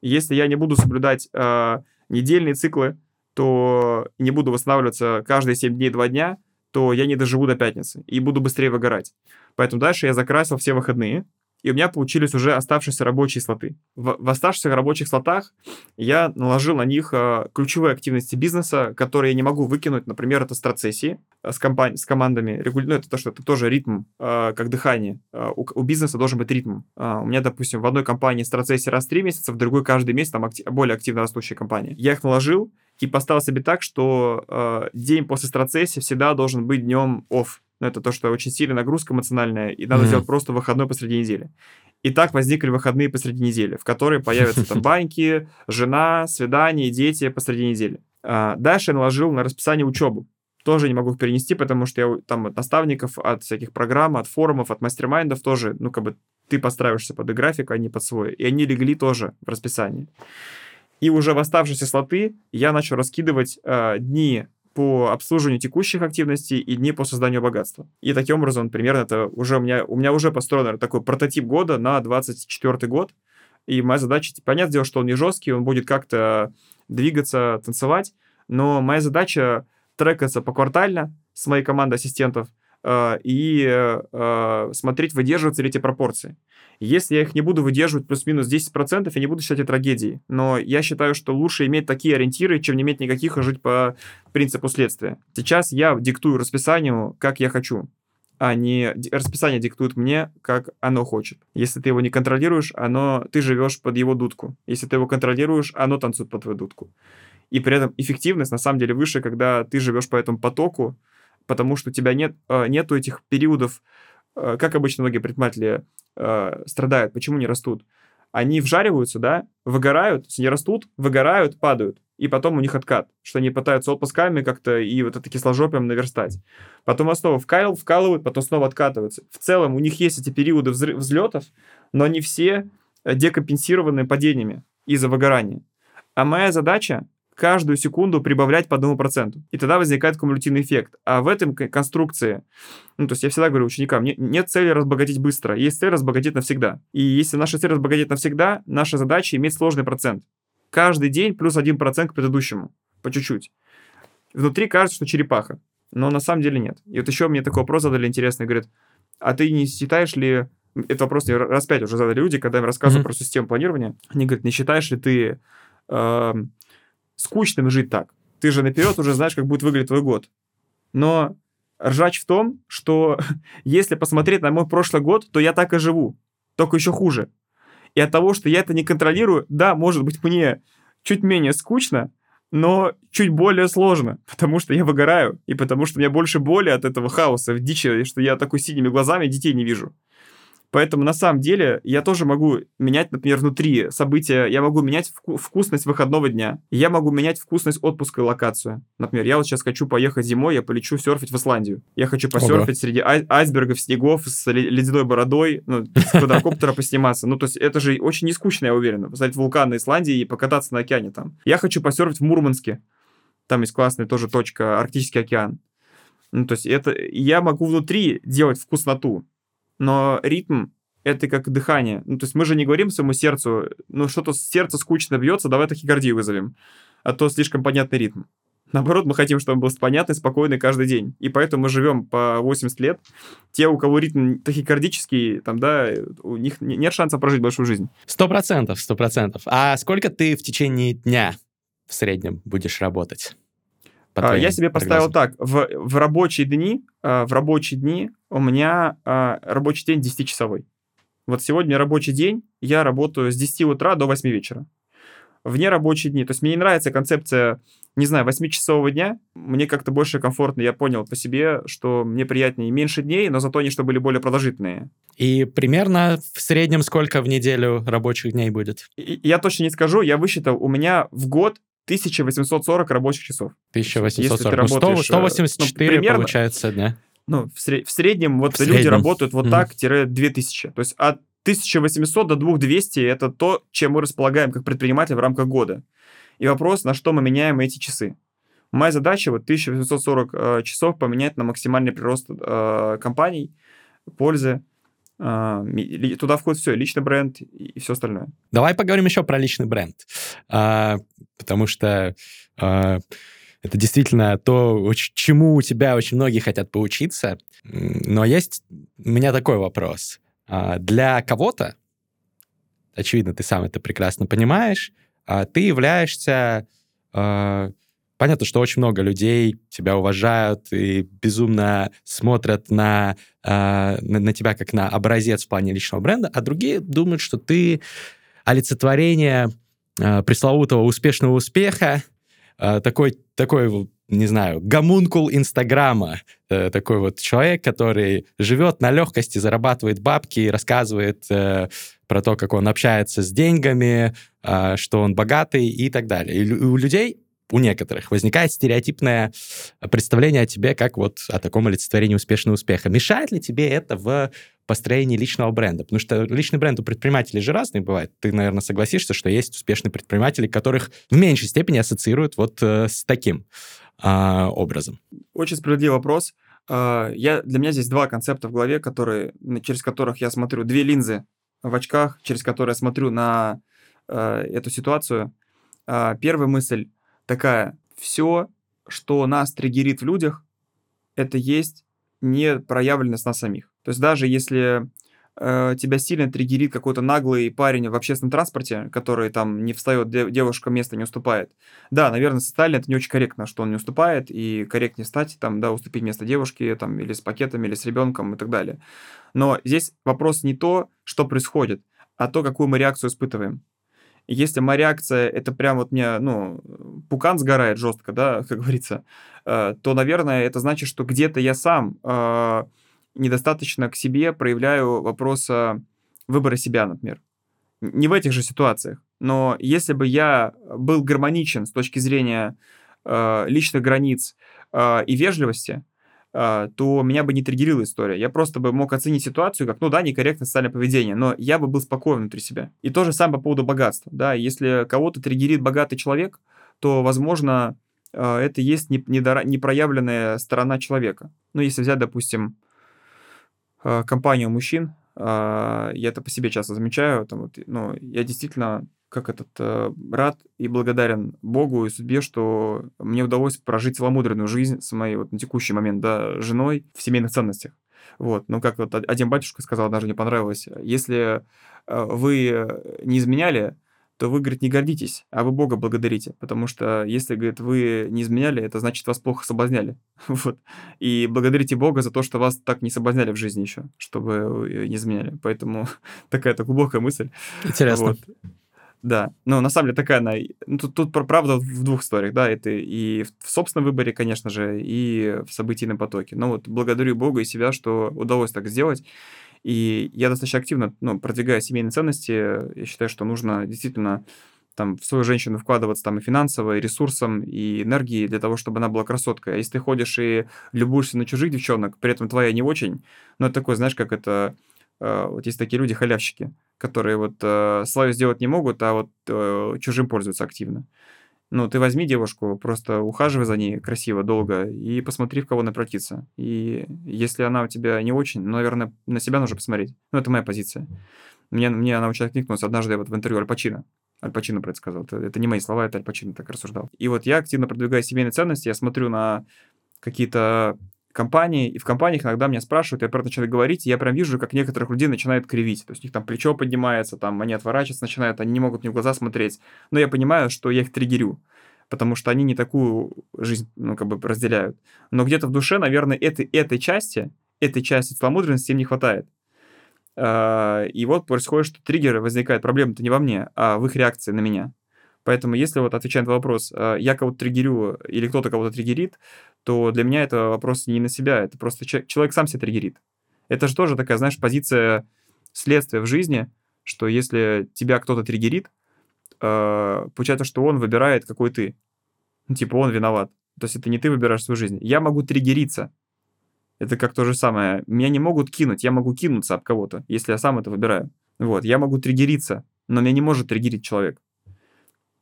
Если я не буду соблюдать э, недельные циклы, то не буду восстанавливаться каждые 7 дней 2 дня, то я не доживу до пятницы и буду быстрее выгорать. Поэтому дальше я закрасил все выходные, и у меня получились уже оставшиеся рабочие слоты. В, в оставшихся рабочих слотах я наложил на них э, ключевые активности бизнеса, которые я не могу выкинуть. Например, это страцессии э, с, компани- с командами. Регуля... Ну, это то, что это тоже ритм, э, как дыхание. Э, у, у бизнеса должен быть ритм. Э, у меня, допустим, в одной компании страцессии раз в три месяца, в другой каждый месяц, там акти- более активно растущая компания. Я их наложил и поставил себе так, что э, день после страцессии всегда должен быть днем off но это то, что очень сильная нагрузка эмоциональная, и надо mm-hmm. сделать просто выходной посреди недели. И так возникли выходные посреди недели, в которые появятся там баньки, жена, свидания, дети посреди недели. А, дальше я наложил на расписание учебу. Тоже не могу их перенести, потому что я там от наставников, от всяких программ, от форумов, от мастер-майндов тоже, ну, как бы ты подстраиваешься под график, а не под свой. И они легли тоже в расписание. И уже в оставшиеся слоты я начал раскидывать э, дни по обслуживанию текущих активностей и дни по созданию богатства. И таким образом, примерно, это уже у меня, у меня уже построен такой прототип года на 24 год. И моя задача, понятное дело, что он не жесткий, он будет как-то двигаться, танцевать, но моя задача трекаться поквартально с моей командой ассистентов и э, смотреть, выдерживаются ли эти пропорции. Если я их не буду выдерживать плюс-минус 10%, я не буду считать это трагедией. Но я считаю, что лучше иметь такие ориентиры, чем не иметь никаких и жить по принципу следствия. Сейчас я диктую расписанию, как я хочу а не расписание диктует мне, как оно хочет. Если ты его не контролируешь, оно, ты живешь под его дудку. Если ты его контролируешь, оно танцует под твою дудку. И при этом эффективность на самом деле выше, когда ты живешь по этому потоку, потому что у тебя нет, э, нету этих периодов, э, как обычно многие предприниматели э, страдают, почему не растут. Они вжариваются, да, выгорают, не растут, выгорают, падают. И потом у них откат, что они пытаются отпусками как-то и вот это кисложопием наверстать. Потом снова вкал, вкалывают, потом снова откатываются. В целом у них есть эти периоды взлетов, но они все декомпенсированы падениями из-за выгорания. А моя задача каждую секунду прибавлять по одному проценту. И тогда возникает кумулятивный эффект. А в этом конструкции, ну, то есть я всегда говорю ученикам, не, нет цели разбогатеть быстро, есть цель разбогатеть навсегда. И если наша цель разбогатеть навсегда, наша задача иметь сложный процент. Каждый день плюс один процент к предыдущему, по чуть-чуть. Внутри кажется, что черепаха, но на самом деле нет. И вот еще мне такой вопрос задали интересный, говорят, а ты не считаешь ли, это вопрос мне раз пять уже задали люди, когда им рассказываю mm-hmm. про систему планирования, они говорят, не считаешь ли ты э, скучным жить так. Ты же наперед уже знаешь, как будет выглядеть твой год. Но ржач в том, что если посмотреть на мой прошлый год, то я так и живу, только еще хуже. И от того, что я это не контролирую, да, может быть, мне чуть менее скучно, но чуть более сложно, потому что я выгораю, и потому что у меня больше боли от этого хаоса, в дичи, что я такой синими глазами детей не вижу. Поэтому на самом деле я тоже могу менять, например, внутри события, я могу менять вку- вкусность выходного дня, я могу менять вкусность отпуска и локацию. Например, я вот сейчас хочу поехать зимой, я полечу серфить в Исландию. Я хочу посерфить Ого. среди ай- айсбергов, снегов с ледяной бородой, ну, с квадрокоптера посниматься. Ну, то есть это же очень не скучно, я уверен, посмотреть вулкан на Исландии и покататься на океане там. Я хочу посерфить в Мурманске. Там есть классная тоже точка, Арктический океан. Ну, то есть это я могу внутри делать вкусноту но ритм это как дыхание. Ну, то есть мы же не говорим своему сердцу, ну, что-то сердце скучно бьется, давай тахикардию вызовем, а то слишком понятный ритм. Наоборот, мы хотим, чтобы он был понятный, спокойный каждый день. И поэтому мы живем по 80 лет. Те, у кого ритм тахикардический, там, да, у них нет шанса прожить большую жизнь. Сто процентов, сто процентов. А сколько ты в течение дня в среднем будешь работать? А, я себе поставил так, в, в рабочие дни, а, в рабочие дни у меня а, рабочий день 10-часовой. Вот сегодня рабочий день, я работаю с 10 утра до 8 вечера. Вне рабочие дни. То есть мне не нравится концепция, не знаю, 8-часового дня. Мне как-то больше комфортно, я понял по себе, что мне приятнее меньше дней, но зато они что были более продолжительные. И примерно в среднем сколько в неделю рабочих дней будет? И, я точно не скажу, я высчитал, у меня в год 1840 рабочих часов. 1840. Ну, 100, 184 ну, примерно, получается дня. Ну, в, сред, в среднем вот в люди среднем. работают вот mm-hmm. так-2000. То есть от 1800 до 2200 это то, чем мы располагаем как предприниматель в рамках года. И вопрос, на что мы меняем эти часы. Моя задача вот 1840 э, часов поменять на максимальный прирост э, компаний, пользы. Э, туда входит все, личный бренд и все остальное. Давай поговорим еще про личный бренд. А, потому что а, это действительно то, чему у тебя очень многие хотят поучиться. Но есть у меня такой вопрос. А, для кого-то, очевидно, ты сам это прекрасно понимаешь, а, ты являешься а, Понятно, что очень много людей тебя уважают и безумно смотрят на, э, на, на тебя как на образец в плане личного бренда, а другие думают, что ты олицетворение э, пресловутого успешного успеха, э, такой, такой, не знаю, гомункул Инстаграма, э, такой вот человек, который живет на легкости, зарабатывает бабки и рассказывает э, про то, как он общается с деньгами, э, что он богатый и так далее. И у людей у некоторых возникает стереотипное представление о тебе как вот о таком олицетворении успешного успеха. Мешает ли тебе это в построении личного бренда? Потому что личный бренд у предпринимателей же разный бывает. Ты, наверное, согласишься, что есть успешные предприниматели, которых в меньшей степени ассоциируют вот э, с таким э, образом. Очень справедливый вопрос. Uh, я, для меня здесь два концепта в голове, которые, через которых я смотрю, две линзы в очках, через которые я смотрю на uh, эту ситуацию. Uh, первая мысль такая, все, что нас триггерит в людях, это есть не проявленность нас самих. То есть даже если э, тебя сильно триггерит какой-то наглый парень в общественном транспорте, который там не встает, девушка место не уступает. Да, наверное, социально это не очень корректно, что он не уступает, и корректнее стать, там, да, уступить место девушке, там, или с пакетами, или с ребенком и так далее. Но здесь вопрос не то, что происходит, а то, какую мы реакцию испытываем. Если моя реакция, это прям вот мне, ну, пукан сгорает жестко, да, как говорится, э, то, наверное, это значит, что где-то я сам э, недостаточно к себе проявляю вопрос выбора себя, например. Не в этих же ситуациях, но если бы я был гармоничен с точки зрения э, личных границ и вежливости, то меня бы не триггерила история. Я просто бы мог оценить ситуацию как, ну да, некорректное социальное поведение, но я бы был спокоен внутри себя. И то же самое по поводу богатства. Да, если кого-то триггерит богатый человек, то, возможно, а, это есть непроявленная сторона человека. Ну, если взять, допустим, а, компанию мужчин, я это по себе часто замечаю, там вот, ну, я действительно как этот, э, рад и благодарен Богу и судьбе, что мне удалось прожить целомудренную жизнь с моей вот на текущий момент, да, женой в семейных ценностях. Вот, ну как вот один батюшка сказал, даже не понравилось, если э, вы не изменяли, то вы, говорит, не гордитесь, а вы Бога благодарите, потому что если, говорит, вы не изменяли, это значит, вас плохо соблазняли. вот. И благодарите Бога за то, что вас так не соблазняли в жизни еще, чтобы не изменяли. Поэтому такая-то глубокая мысль. Интересно. Вот. Да, но на самом деле такая она... Ну, тут, тут правда в двух историях, да, это и в собственном выборе, конечно же, и в событийном потоке. Но вот благодарю Бога и себя, что удалось так сделать. И я достаточно активно ну, продвигаю семейные ценности. Я считаю, что нужно действительно там, в свою женщину вкладываться там и финансово, и ресурсом, и энергией для того, чтобы она была красоткой. А если ты ходишь и любуешься на чужих девчонок, при этом твоя не очень, ну, это такое, знаешь, как это вот есть такие люди, халявщики, которые вот э, свое сделать не могут, а вот э, чужим пользуются активно. Ну, ты возьми девушку, просто ухаживай за ней красиво, долго, и посмотри, в кого она превратится. И если она у тебя не очень, ну, наверное, на себя нужно посмотреть. Ну, это моя позиция. Мне, мне она очень откликнулась однажды вот в интервью Аль Пачино. Аль Пачино про это. Это, это не мои слова, это Аль Пачино так рассуждал. И вот я активно продвигаю семейные ценности, я смотрю на какие-то компании, и в компаниях иногда меня спрашивают, я про это начинаю говорить, и я прям вижу, как некоторых людей начинают кривить. То есть у них там плечо поднимается, там они отворачиваться начинают, они не могут мне в глаза смотреть. Но я понимаю, что я их триггерю, потому что они не такую жизнь, ну, как бы разделяют. Но где-то в душе, наверное, этой, этой части, этой части целомудренности им не хватает. А, и вот происходит, что триггеры возникают, проблема-то не во мне, а в их реакции на меня. Поэтому, если вот отвечая на вопрос, а, я кого-то триггерю или кто-то кого-то триггерит, то для меня это вопрос не на себя, это просто человек сам себя триггерит. Это же тоже такая, знаешь, позиция следствия в жизни, что если тебя кто-то триггерит, э, получается, что он выбирает, какой ты. Ну, типа он виноват. То есть это не ты выбираешь свою жизнь. Я могу триггериться. Это как то же самое. Меня не могут кинуть, я могу кинуться об кого-то, если я сам это выбираю. Вот, я могу триггериться, но меня не может триггерить человек.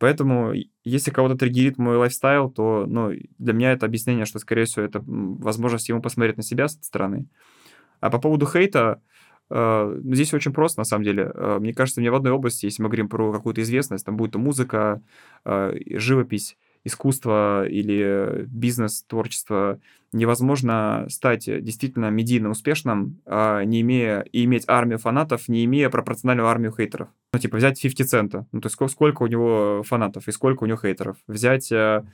Поэтому, если кого-то триггерит мой лайфстайл, то ну, для меня это объяснение, что, скорее всего, это возможность ему посмотреть на себя с этой стороны. А по поводу хейта, э, здесь очень просто, на самом деле. Э, мне кажется, мне в одной области, если мы говорим про какую-то известность, там будет музыка, э, живопись, искусство или бизнес, творчество, невозможно стать действительно медийно успешным, а не имея и иметь армию фанатов, не имея пропорциональную армию хейтеров. Ну, типа, взять 50 цента, ну, то есть сколько, сколько у него фанатов и сколько у него хейтеров. Взять э,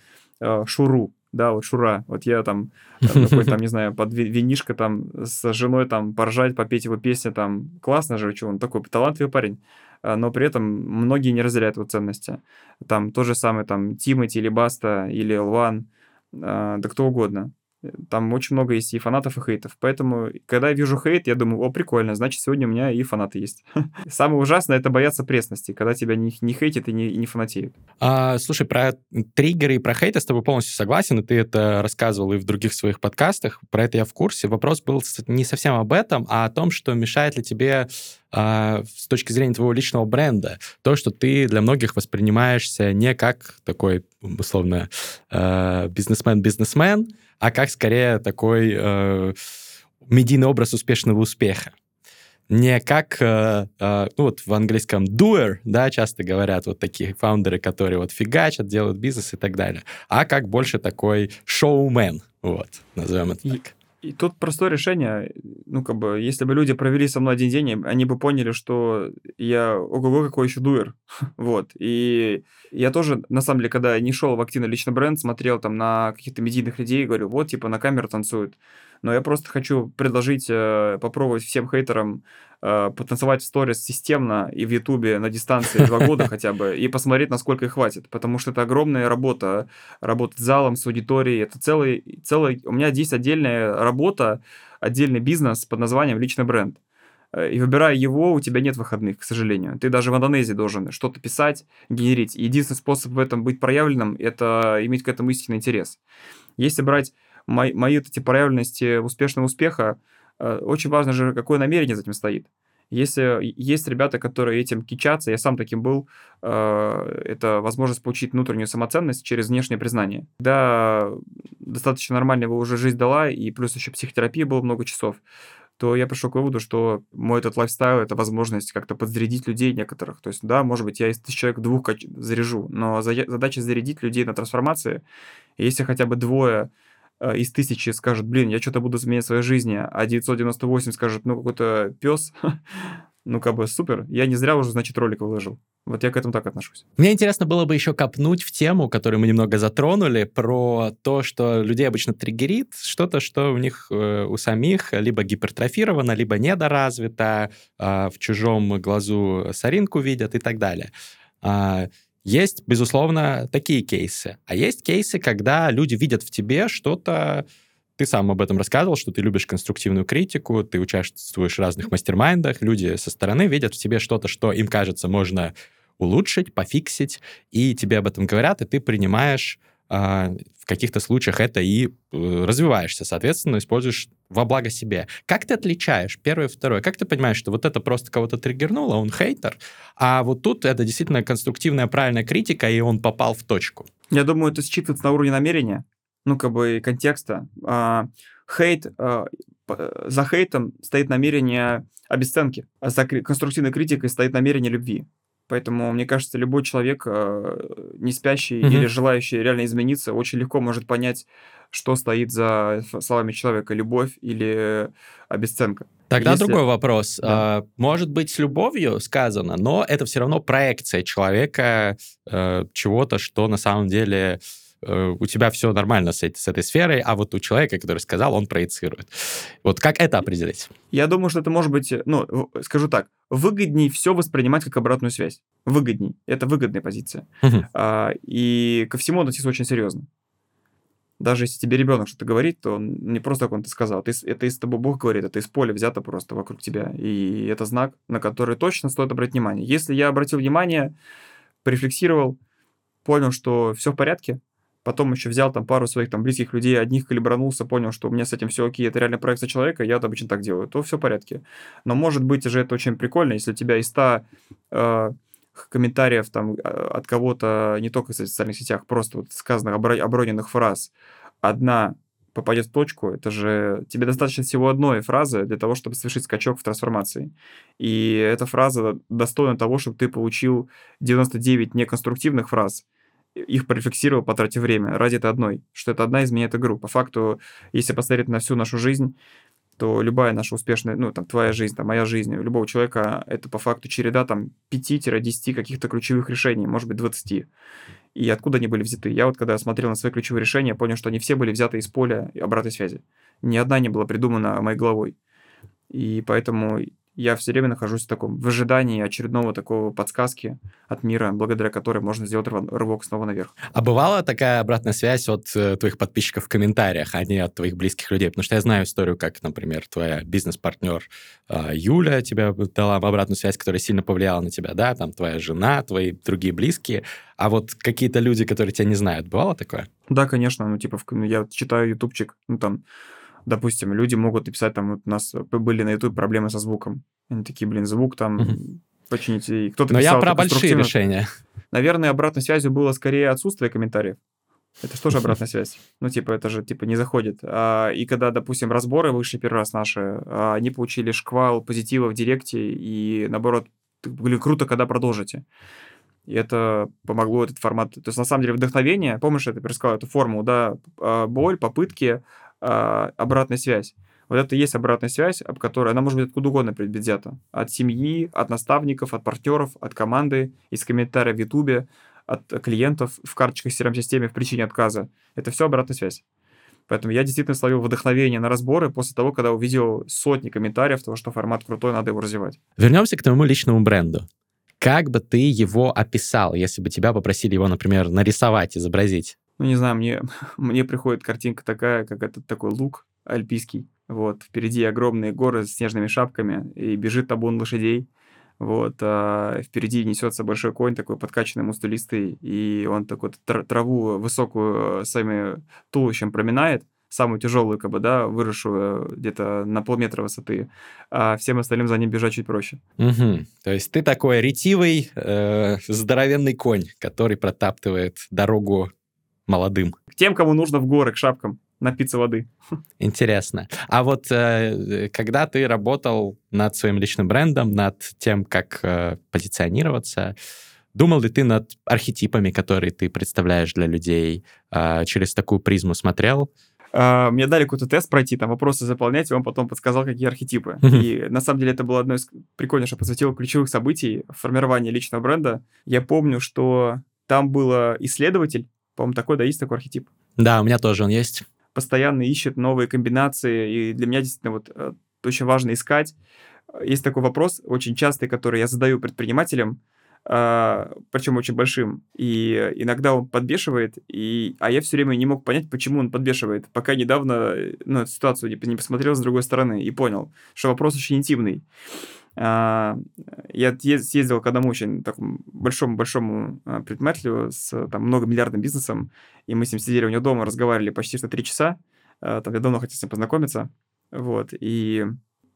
э, Шуру, да, вот Шура, вот я там, э, такой, там, не знаю, под винишко там с женой там поржать, попеть его песни, там, классно же, что он такой талантливый парень. А, но при этом многие не разделяют его ценности. Там то же самое, там, Тимати или Баста или Лван, да кто угодно. Там очень много есть и фанатов, и хейтов. Поэтому, когда я вижу хейт, я думаю, о, прикольно, значит, сегодня у меня и фанаты есть. Самое ужасное — это бояться пресности, когда тебя не, не хейтят и не, не фанатеют. А, слушай, про триггеры и про хейт я с тобой полностью согласен, и ты это рассказывал и в других своих подкастах. Про это я в курсе. Вопрос был не совсем об этом, а о том, что мешает ли тебе а, с точки зрения твоего личного бренда, то, что ты для многих воспринимаешься не как такой, условно, э, бизнесмен-бизнесмен, а как скорее такой э, медийный образ успешного успеха. Не как, э, э, ну вот в английском doer, да, часто говорят вот такие фаундеры, которые вот фигачат, делают бизнес и так далее, а как больше такой шоумен, вот, назовем это так. И тут простое решение. Ну, как бы, если бы люди провели со мной один день, они бы поняли, что я ого-го какой еще дуэр. вот. И я тоже, на самом деле, когда не шел в активный личный бренд, смотрел там на каких-то медийных людей и говорю, вот, типа, на камеру танцуют. Но я просто хочу предложить э, попробовать всем хейтерам э, потанцевать в сторис системно и в Ютубе на дистанции два года хотя бы, и посмотреть, насколько их хватит. Потому что это огромная работа, работать с залом, с аудиторией. Это целый, целый... У меня здесь отдельная работа, отдельный бизнес под названием «Личный бренд». Э, и выбирая его, у тебя нет выходных, к сожалению. Ты даже в Индонезии должен что-то писать, генерить. Единственный способ в этом быть проявленным – это иметь к этому истинный интерес. Если брать мои, мои вот эти проявленности успешного успеха, э, очень важно же, какое намерение за этим стоит. Если есть ребята, которые этим кичатся, я сам таким был, э, это возможность получить внутреннюю самоценность через внешнее признание. Когда достаточно нормальная его уже жизнь дала, и плюс еще психотерапия было много часов, то я пришел к выводу, что мой этот лайфстайл — это возможность как-то подзарядить людей некоторых. То есть, да, может быть, я из тысяч человек двух заряжу, но задача зарядить людей на трансформации. Если хотя бы двое из тысячи скажет, блин, я что-то буду изменять в своей жизни, а 998 скажет, ну, какой-то пес, ну, как бы супер. Я не зря уже, значит, ролик выложил. Вот я к этому так отношусь. Мне интересно было бы еще копнуть в тему, которую мы немного затронули, про то, что людей обычно триггерит, что-то, что у них э, у самих либо гипертрофировано, либо недоразвито, э, в чужом глазу соринку видят и так далее. Есть, безусловно, такие кейсы. А есть кейсы, когда люди видят в тебе что-то, ты сам об этом рассказывал, что ты любишь конструктивную критику, ты участвуешь в разных мастер-майндах, люди со стороны видят в тебе что-то, что им кажется можно улучшить, пофиксить, и тебе об этом говорят, и ты принимаешь а, каких-то случаях это и э, развиваешься, соответственно, используешь во благо себе. Как ты отличаешь первое и второе? Как ты понимаешь, что вот это просто кого-то триггернуло, он хейтер, а вот тут это действительно конструктивная, правильная критика, и он попал в точку? Я думаю, это считывается на уровне намерения, ну, как бы контекста. А, хейт, а, за хейтом стоит намерение обесценки, а за конструктивной критикой стоит намерение любви. Поэтому, мне кажется, любой человек, э, не спящий mm-hmm. или желающий реально измениться, очень легко может понять, что стоит за словами человека, любовь или обесценка. Тогда Если... другой вопрос. Да. А, может быть, с любовью сказано, но это все равно проекция человека э, чего-то, что на самом деле у тебя все нормально с, этой, с этой сферой, а вот у человека, который сказал, он проецирует. Вот как это определить? Я думаю, что это может быть, ну, скажу так, выгоднее все воспринимать как обратную связь. Выгодней. Это выгодная позиция. Угу. А, и ко всему относиться очень серьезно. Даже если тебе ребенок что-то говорит, то он не просто как он ты сказал. Ты, это из тобой Бог говорит, это из поля взято просто вокруг тебя. И это знак, на который точно стоит обратить внимание. Если я обратил внимание, порефлексировал, понял, что все в порядке, потом еще взял там пару своих там близких людей, одних калибранулся, понял, что у меня с этим все окей, это реально проекция человека, я обычно так делаю, то все в порядке. Но может быть же это очень прикольно, если у тебя из 100 э, комментариев там а, от кого-то, не только в социальных сетях, просто вот сказанных оброненных фраз, одна попадет в точку, это же тебе достаточно всего одной фразы для того, чтобы совершить скачок в трансформации. И эта фраза достойна того, чтобы ты получил 99 неконструктивных фраз, их порефлексировал, потратив время ради этой одной, что это одна изменяет игру. По факту, если посмотреть на всю нашу жизнь, то любая наша успешная, ну, там, твоя жизнь, там, моя жизнь, у любого человека это по факту череда, там, 5-10 каких-то ключевых решений, может быть, 20. И откуда они были взяты? Я вот, когда смотрел на свои ключевые решения, понял, что они все были взяты из поля обратной связи. Ни одна не была придумана моей головой. И поэтому я все время нахожусь в таком в ожидании очередного такого подсказки от мира, благодаря которой можно сделать рывок снова наверх. А бывала такая обратная связь от э, твоих подписчиков в комментариях, а не от твоих близких людей? Потому что я знаю историю, как, например, твоя бизнес-партнер э, Юля тебе дала обратную связь, которая сильно повлияла на тебя, да, там твоя жена, твои другие близкие, а вот какие-то люди, которые тебя не знают, бывало такое? Да, конечно, ну, типа, я читаю ютубчик, ну, там, допустим, люди могут написать, там, вот у нас были на YouTube проблемы со звуком. Они такие, блин, звук там угу. почините. кто-то Но я про большие решения. Наверное, обратной связью было скорее отсутствие комментариев. Это что же обратная связь? Ну, типа, это же, типа, не заходит. А, и когда, допустим, разборы вышли первый раз наши, а, они получили шквал позитива в директе, и, наоборот, были круто, когда продолжите. И это помогло этот формат. То есть, на самом деле, вдохновение, помнишь, я тебе рассказал эту формулу, да, а, боль, попытки, а, обратная связь. Вот это и есть обратная связь, об которой она может быть откуда угодно взята. От семьи, от наставников, от партнеров, от команды, из комментариев в Ютубе, от клиентов в карточках CRM-системе в причине отказа. Это все обратная связь. Поэтому я действительно словил вдохновение на разборы после того, когда увидел сотни комментариев того, что формат крутой, надо его развивать. Вернемся к твоему личному бренду. Как бы ты его описал, если бы тебя попросили его, например, нарисовать, изобразить? Ну, не знаю, мне, мне приходит картинка такая, как этот такой лук альпийский. Вот, впереди огромные горы с снежными шапками, и бежит табун лошадей. Вот, а впереди несется большой конь, такой подкачанный, мускулистый, и он такой траву высокую своими туловищем проминает, самую тяжелую, как бы, да, выросшую где-то на полметра высоты, а всем остальным за ним бежать чуть проще. Угу. То есть ты такой ретивый, э, здоровенный конь, который протаптывает дорогу молодым. К тем, кому нужно в горы, к шапкам напиться воды. Интересно. А вот э, когда ты работал над своим личным брендом, над тем, как э, позиционироваться, думал ли ты над архетипами, которые ты представляешь для людей, э, через такую призму смотрел? Uh, мне дали какой-то тест пройти, там вопросы заполнять, и он потом подсказал, какие архетипы. И на самом деле это было одно из приятнейших посвятил ключевых событий формирования личного бренда. Я помню, что там был исследователь, по-моему, такой, да, есть такой архетип. Да, у меня тоже он есть. Постоянно ищет новые комбинации, и для меня действительно вот э, очень важно искать. Есть такой вопрос, очень частый, который я задаю предпринимателям, а, причем очень большим. И иногда он подбешивает, и... а я все время не мог понять, почему он подбешивает, пока недавно ну, ситуацию не посмотрел с другой стороны и понял, что вопрос очень интимный. А, я съездил к одному очень такому большому-большому а, предпринимателю с там, многомиллиардным бизнесом, и мы с ним сидели у него дома, разговаривали почти что три часа. А, там я давно хотел с ним познакомиться. Вот, и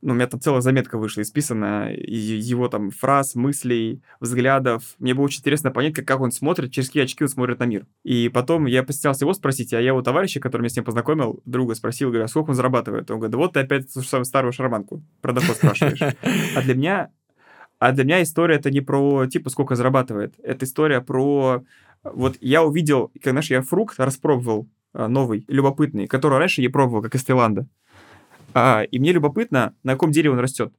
ну, у меня там целая заметка вышла, исписана, его там фраз, мыслей, взглядов. Мне было очень интересно понять, как, как он смотрит, через какие очки он смотрит на мир. И потом я постеснялся его спросить, а я его товарища, который меня с ним познакомил, друга спросил, говорю, а сколько он зарабатывает? Он говорит, да вот ты опять ту самую старую шарманку про доход спрашиваешь. А для меня а для меня история это не про, типа, сколько зарабатывает. Это история про... Вот я увидел, как, знаешь, я фрукт распробовал а, новый, любопытный, который раньше я пробовал, как из Таиланда. А, и мне любопытно, на каком дереве он растет.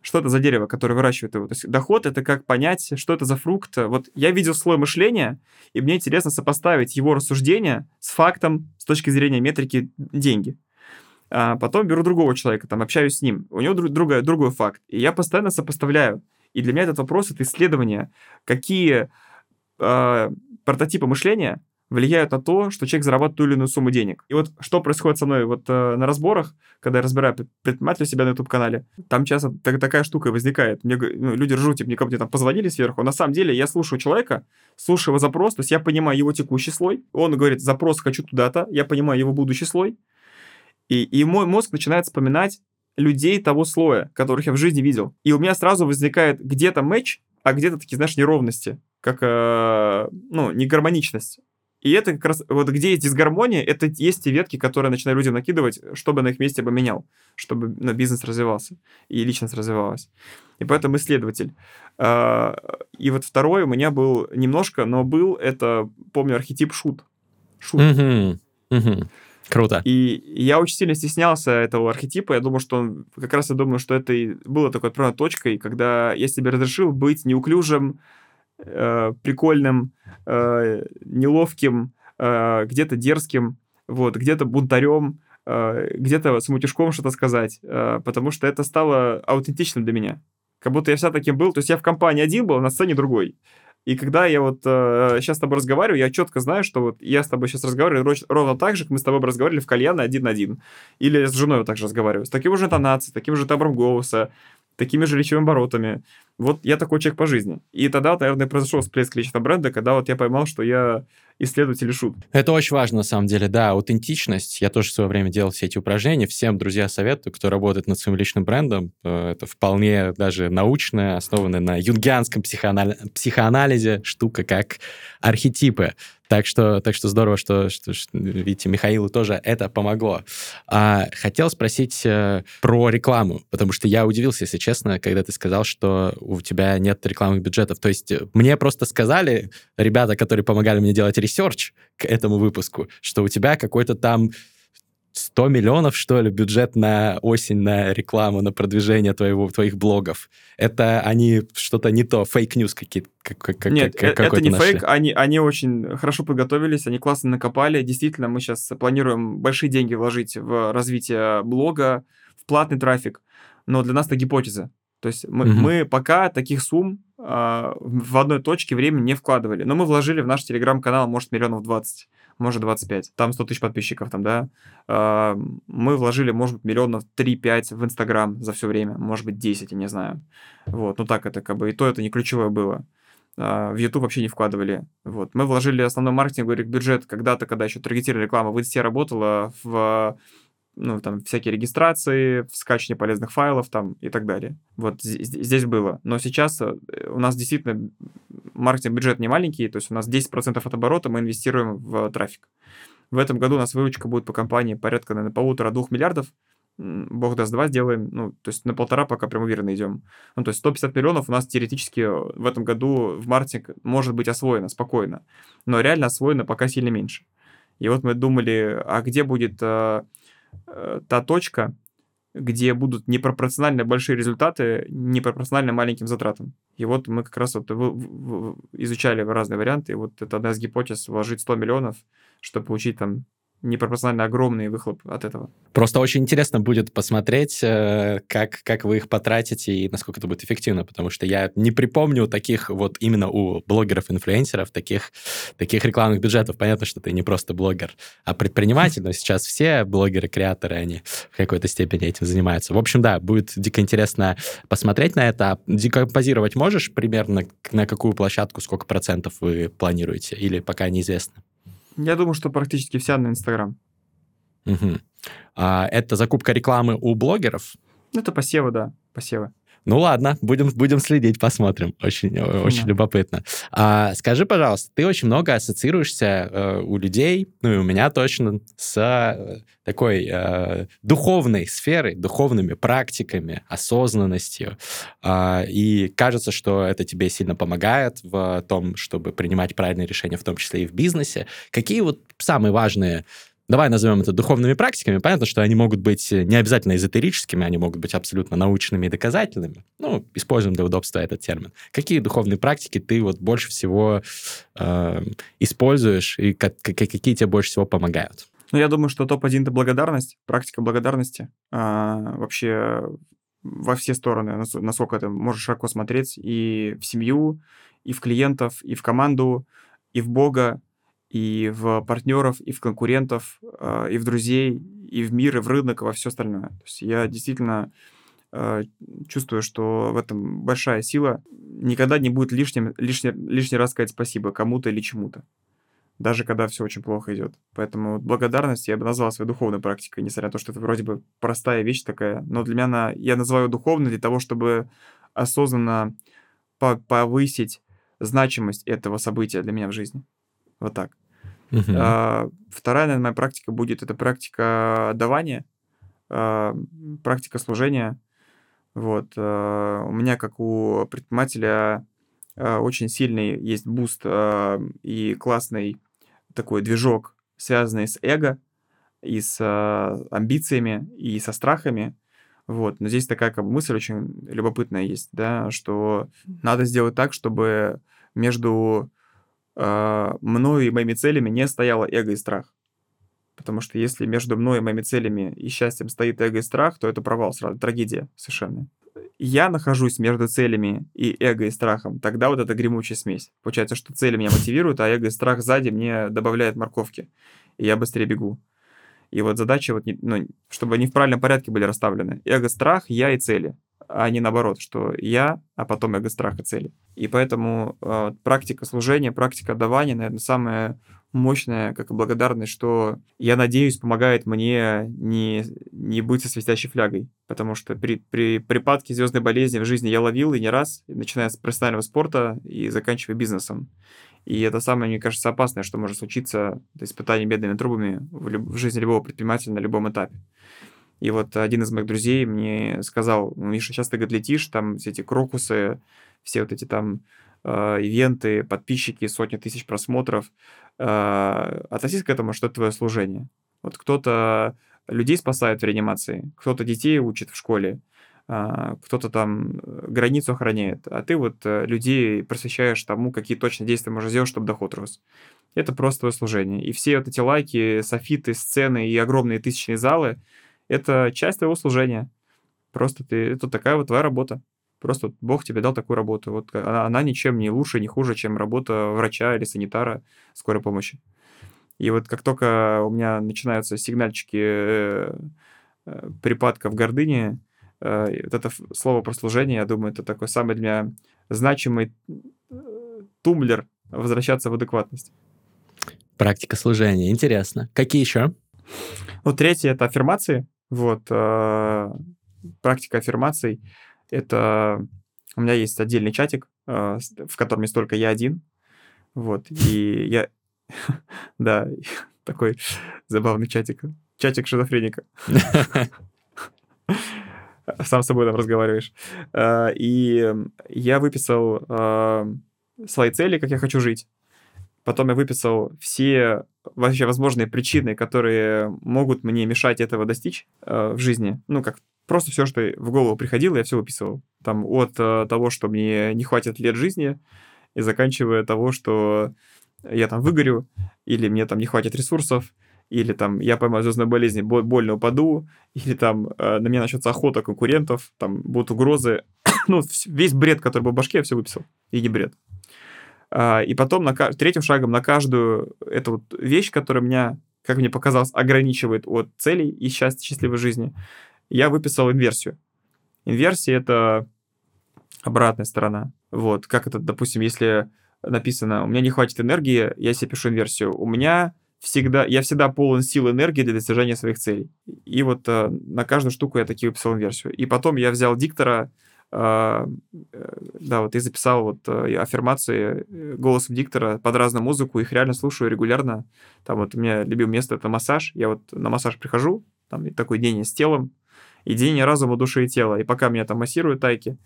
Что это за дерево, которое выращивает его? То есть доход — это как понять, что это за фрукт. Вот я видел слой мышления, и мне интересно сопоставить его рассуждения с фактом с точки зрения метрики деньги. А потом беру другого человека, там общаюсь с ним, у него друг, другой, другой факт. И я постоянно сопоставляю. И для меня этот вопрос — это исследование, какие э, прототипы мышления влияют на то, что человек зарабатывает ту или иную сумму денег. И вот что происходит со мной вот э, на разборах, когда я разбираю предпринимателя себя на YouTube-канале, там часто так, такая штука возникает. Мне ну, люди ржут, типа, мне ко мне там позвонили сверху. На самом деле я слушаю человека, слушаю его запрос, то есть я понимаю его текущий слой. Он говорит, запрос хочу туда-то, я понимаю его будущий слой. И, и мой мозг начинает вспоминать людей того слоя, которых я в жизни видел. И у меня сразу возникает где-то матч, а где-то такие, знаешь, неровности, как, э, ну, негармоничность. И это как раз, вот где есть дисгармония, это есть те ветки, которые начинаю людям накидывать, чтобы на их месте поменял, чтобы ну, бизнес развивался и личность развивалась. И поэтому исследователь. А, и вот второй у меня был немножко, но был, это, помню, архетип шут. Шут. Угу. Угу. Круто. И я очень сильно стеснялся этого архетипа. Я думал, что он... Как раз я думаю, что это и было такой отправной точкой, когда я себе разрешил быть неуклюжим, э, прикольным, э, неловким, э, где-то дерзким, вот, где-то бунтарем, э, где-то с мутишком что-то сказать, э, потому что это стало аутентичным для меня. Как будто я вся таким был. То есть я в компании один был, а на сцене другой. И когда я вот э, сейчас с тобой разговариваю, я четко знаю, что вот я с тобой сейчас разговариваю ровно так же, как мы с тобой разговаривали в кальяне один на один. Или с женой вот так же разговариваю. С таким же интонацией, таким же табором голоса, такими же речевыми оборотами. Вот я такой человек по жизни. И тогда, наверное, произошел всплеск личного бренда, когда вот я поймал, что я исследователь и шут. Это очень важно, на самом деле, да, аутентичность. Я тоже в свое время делал все эти упражнения. Всем, друзья, советую, кто работает над своим личным брендом. Э, это вполне даже научная, основанная на юнгианском психоанал... психоанализе штука, как архетипы. Так что, так что здорово, что, что, что видите, Михаилу тоже это помогло. А, хотел спросить э, про рекламу, потому что я удивился, если честно, когда ты сказал, что у тебя нет рекламных бюджетов. То есть э, мне просто сказали ребята, которые помогали мне делать research к этому выпуску, что у тебя какой-то там 100 миллионов, что ли, бюджет на осень на рекламу, на продвижение твоего, твоих блогов. Это они что-то не то, fake news какие-то. Как, Нет, как, это не нашли. фейк, они, они очень хорошо подготовились, они классно накопали. Действительно, мы сейчас планируем большие деньги вложить в развитие блога, в платный трафик, но для нас это гипотеза. То есть мы, угу. мы пока таких сумм э, в одной точке времени не вкладывали. Но мы вложили в наш телеграм-канал, может, миллионов 20 может 25. Там 100 тысяч подписчиков, там, да. А, мы вложили, может быть, миллионов 3-5 в Инстаграм за все время, может быть, 10, я не знаю. Вот, ну так это как бы, и то это не ключевое было. А, в YouTube вообще не вкладывали. Вот. Мы вложили основной маркетинговый бюджет когда-то, когда еще таргетированная реклама в Инсте работала, в ну, там, всякие регистрации, скачивание полезных файлов там и так далее. Вот здесь было. Но сейчас э, у нас действительно маркетинг бюджет не маленький, то есть у нас 10% от оборота мы инвестируем в трафик. В этом году у нас выручка будет по компании порядка, наверное, полутора-двух миллиардов. Бог даст, два сделаем, ну, то есть на полтора пока прям уверенно идем. Ну, то есть 150 миллионов у нас теоретически в этом году в маркетинг может быть освоено спокойно, но реально освоено пока сильно меньше. И вот мы думали, а где будет э, та точка, где будут непропорционально большие результаты, непропорционально маленьким затратам. И вот мы как раз вот изучали разные варианты, и вот это одна из гипотез вложить 100 миллионов, чтобы получить там непропорционально огромный выхлоп от этого. Просто очень интересно будет посмотреть, э, как, как вы их потратите и насколько это будет эффективно, потому что я не припомню таких вот именно у блогеров-инфлюенсеров таких, таких рекламных бюджетов. Понятно, что ты не просто блогер, а предприниматель, но сейчас все блогеры-креаторы, они в какой-то степени этим занимаются. В общем, да, будет дико интересно посмотреть на это. А декомпозировать можешь примерно на какую площадку, сколько процентов вы планируете, или пока неизвестно? Я думаю, что практически вся на Инстаграм. Угу. А, это закупка рекламы у блогеров? Это посевы, да, посевы. Ну ладно, будем, будем следить, посмотрим. Очень, mm очень любопытно. А, скажи, пожалуйста, ты очень много ассоциируешься э, у людей, ну и у меня точно, с э, такой э, духовной сферой, духовными практиками, осознанностью. Э, и кажется, что это тебе сильно помогает в том, чтобы принимать правильные решения, в том числе и в бизнесе. Какие вот самые важные давай назовем это духовными практиками, понятно, что они могут быть не обязательно эзотерическими, они могут быть абсолютно научными и доказательными. Ну, используем для удобства этот термин. Какие духовные практики ты вот больше всего э, используешь и как, какие тебе больше всего помогают? Ну, я думаю, что топ-1 — это благодарность, практика благодарности. А, вообще во все стороны, насколько ты можешь широко смотреть, и в семью, и в клиентов, и в команду, и в Бога, и в партнеров, и в конкурентов, а, и в друзей, и в мир, и в рынок, и во все остальное. То есть я действительно а, чувствую, что в этом большая сила. Никогда не будет лишним, лишний, лишний раз сказать спасибо кому-то или чему-то. Даже когда все очень плохо идет. Поэтому благодарность я бы назвал своей духовной практикой, несмотря на то, что это вроде бы простая вещь такая. Но для меня она, я называю духовной для того, чтобы осознанно повысить значимость этого события для меня в жизни. Вот так. Мгм. А, Вторая, наверное, моя практика будет, это практика давания, а, практика служения. Вот. а, У меня, как у предпринимателя, а, очень сильный есть буст и классный такой движок, связанный с эго и с амбициями, и со страхами. Вот. Но здесь такая как бы мысль очень любопытная есть, да, что надо сделать так, чтобы между мною и моими целями не стояло эго и страх. Потому что если между мной и моими целями и счастьем стоит эго и страх, то это провал сразу, трагедия совершенно. Я нахожусь между целями и эго и страхом, тогда вот это гремучая смесь. Получается, что цели меня мотивируют, а эго и страх сзади мне добавляет морковки, и я быстрее бегу. И вот задача, вот, ну, чтобы они в правильном порядке были расставлены. Эго, страх, я и цели. А не наоборот, что я, а потом эго, страх и цели. И поэтому э, практика служения, практика отдавания, наверное, самая мощная, как и благодарность, что, я надеюсь, помогает мне не, не быть со свистящей флягой. Потому что при, при припадке звездной болезни в жизни я ловил и не раз, начиная с профессионального спорта и заканчивая бизнесом. И это самое, мне кажется, опасное, что может случиться, это испытание бедными трубами в, люб- в жизни любого предпринимателя на любом этапе. И вот один из моих друзей мне сказал, «Ну, Миша, сейчас ты, говорит, летишь, там все эти крокусы, все вот эти там э, ивенты, подписчики, сотни тысяч просмотров. Э, относись к этому, что это твое служение. Вот кто-то людей спасает в реанимации, кто-то детей учит в школе, а, кто-то там э, границу охраняет, а ты вот э, людей просвещаешь тому, какие точно действия можно сделать, чтобы доход рос. Это просто твое служение. И все вот эти лайки, софиты, сцены и огромные тысячные залы — это часть твоего служения. Просто ты, это такая вот твоя работа. Просто Бог тебе дал такую работу. Вот она, она ничем не лучше, не хуже, чем работа врача или санитара скорой помощи. И вот как только у меня начинаются сигнальчики э, э, припадков гордыни, э, вот это слово про служение, я думаю, это такой самый для меня значимый э, тумблер возвращаться в адекватность. Практика служения. Интересно. Какие еще? Ну, третье — это аффирмации. Вот. э, Практика аффирмаций — это... У меня есть отдельный чатик, с- в котором есть только я один. Вот. И я... Да, такой забавный чатик. Чатик шизофреника. Сам с собой там разговариваешь. Э, И я выписал э, свои цели, как я хочу жить. Потом я выписал все вообще возможные причины, которые могут мне мешать этого достичь э, в жизни. Ну, как просто все, что в голову приходило, я все выписывал. Там от э, того, что мне не хватит лет жизни, и заканчивая того, что я там выгорю, или мне там не хватит ресурсов, или там я поймаю звездную болезнь, бо- больно упаду, или там э, на меня начнется охота конкурентов, там будут угрозы. ну, весь бред, который был в башке, я все выписал. И не бред. А, И потом на, третьим шагом на каждую эту вот вещь, которая меня, как мне показалось, ограничивает от целей и счастья, счастливой жизни, я выписал инверсию. Инверсия — это обратная сторона. Вот, как это, допустим, если написано, у меня не хватит энергии, я себе пишу инверсию. У меня всегда, я всегда полон сил и энергии для достижения своих целей. И вот э, на каждую штуку я такие выписал инверсию. И потом я взял диктора, э, э, да, вот и записал вот э, аффирмации э, голосом диктора под разную музыку, их реально слушаю регулярно. Там вот у меня любимое место — это массаж. Я вот на массаж прихожу, там такой день с телом, и день разума, души и тела. И пока меня там массируют тайки,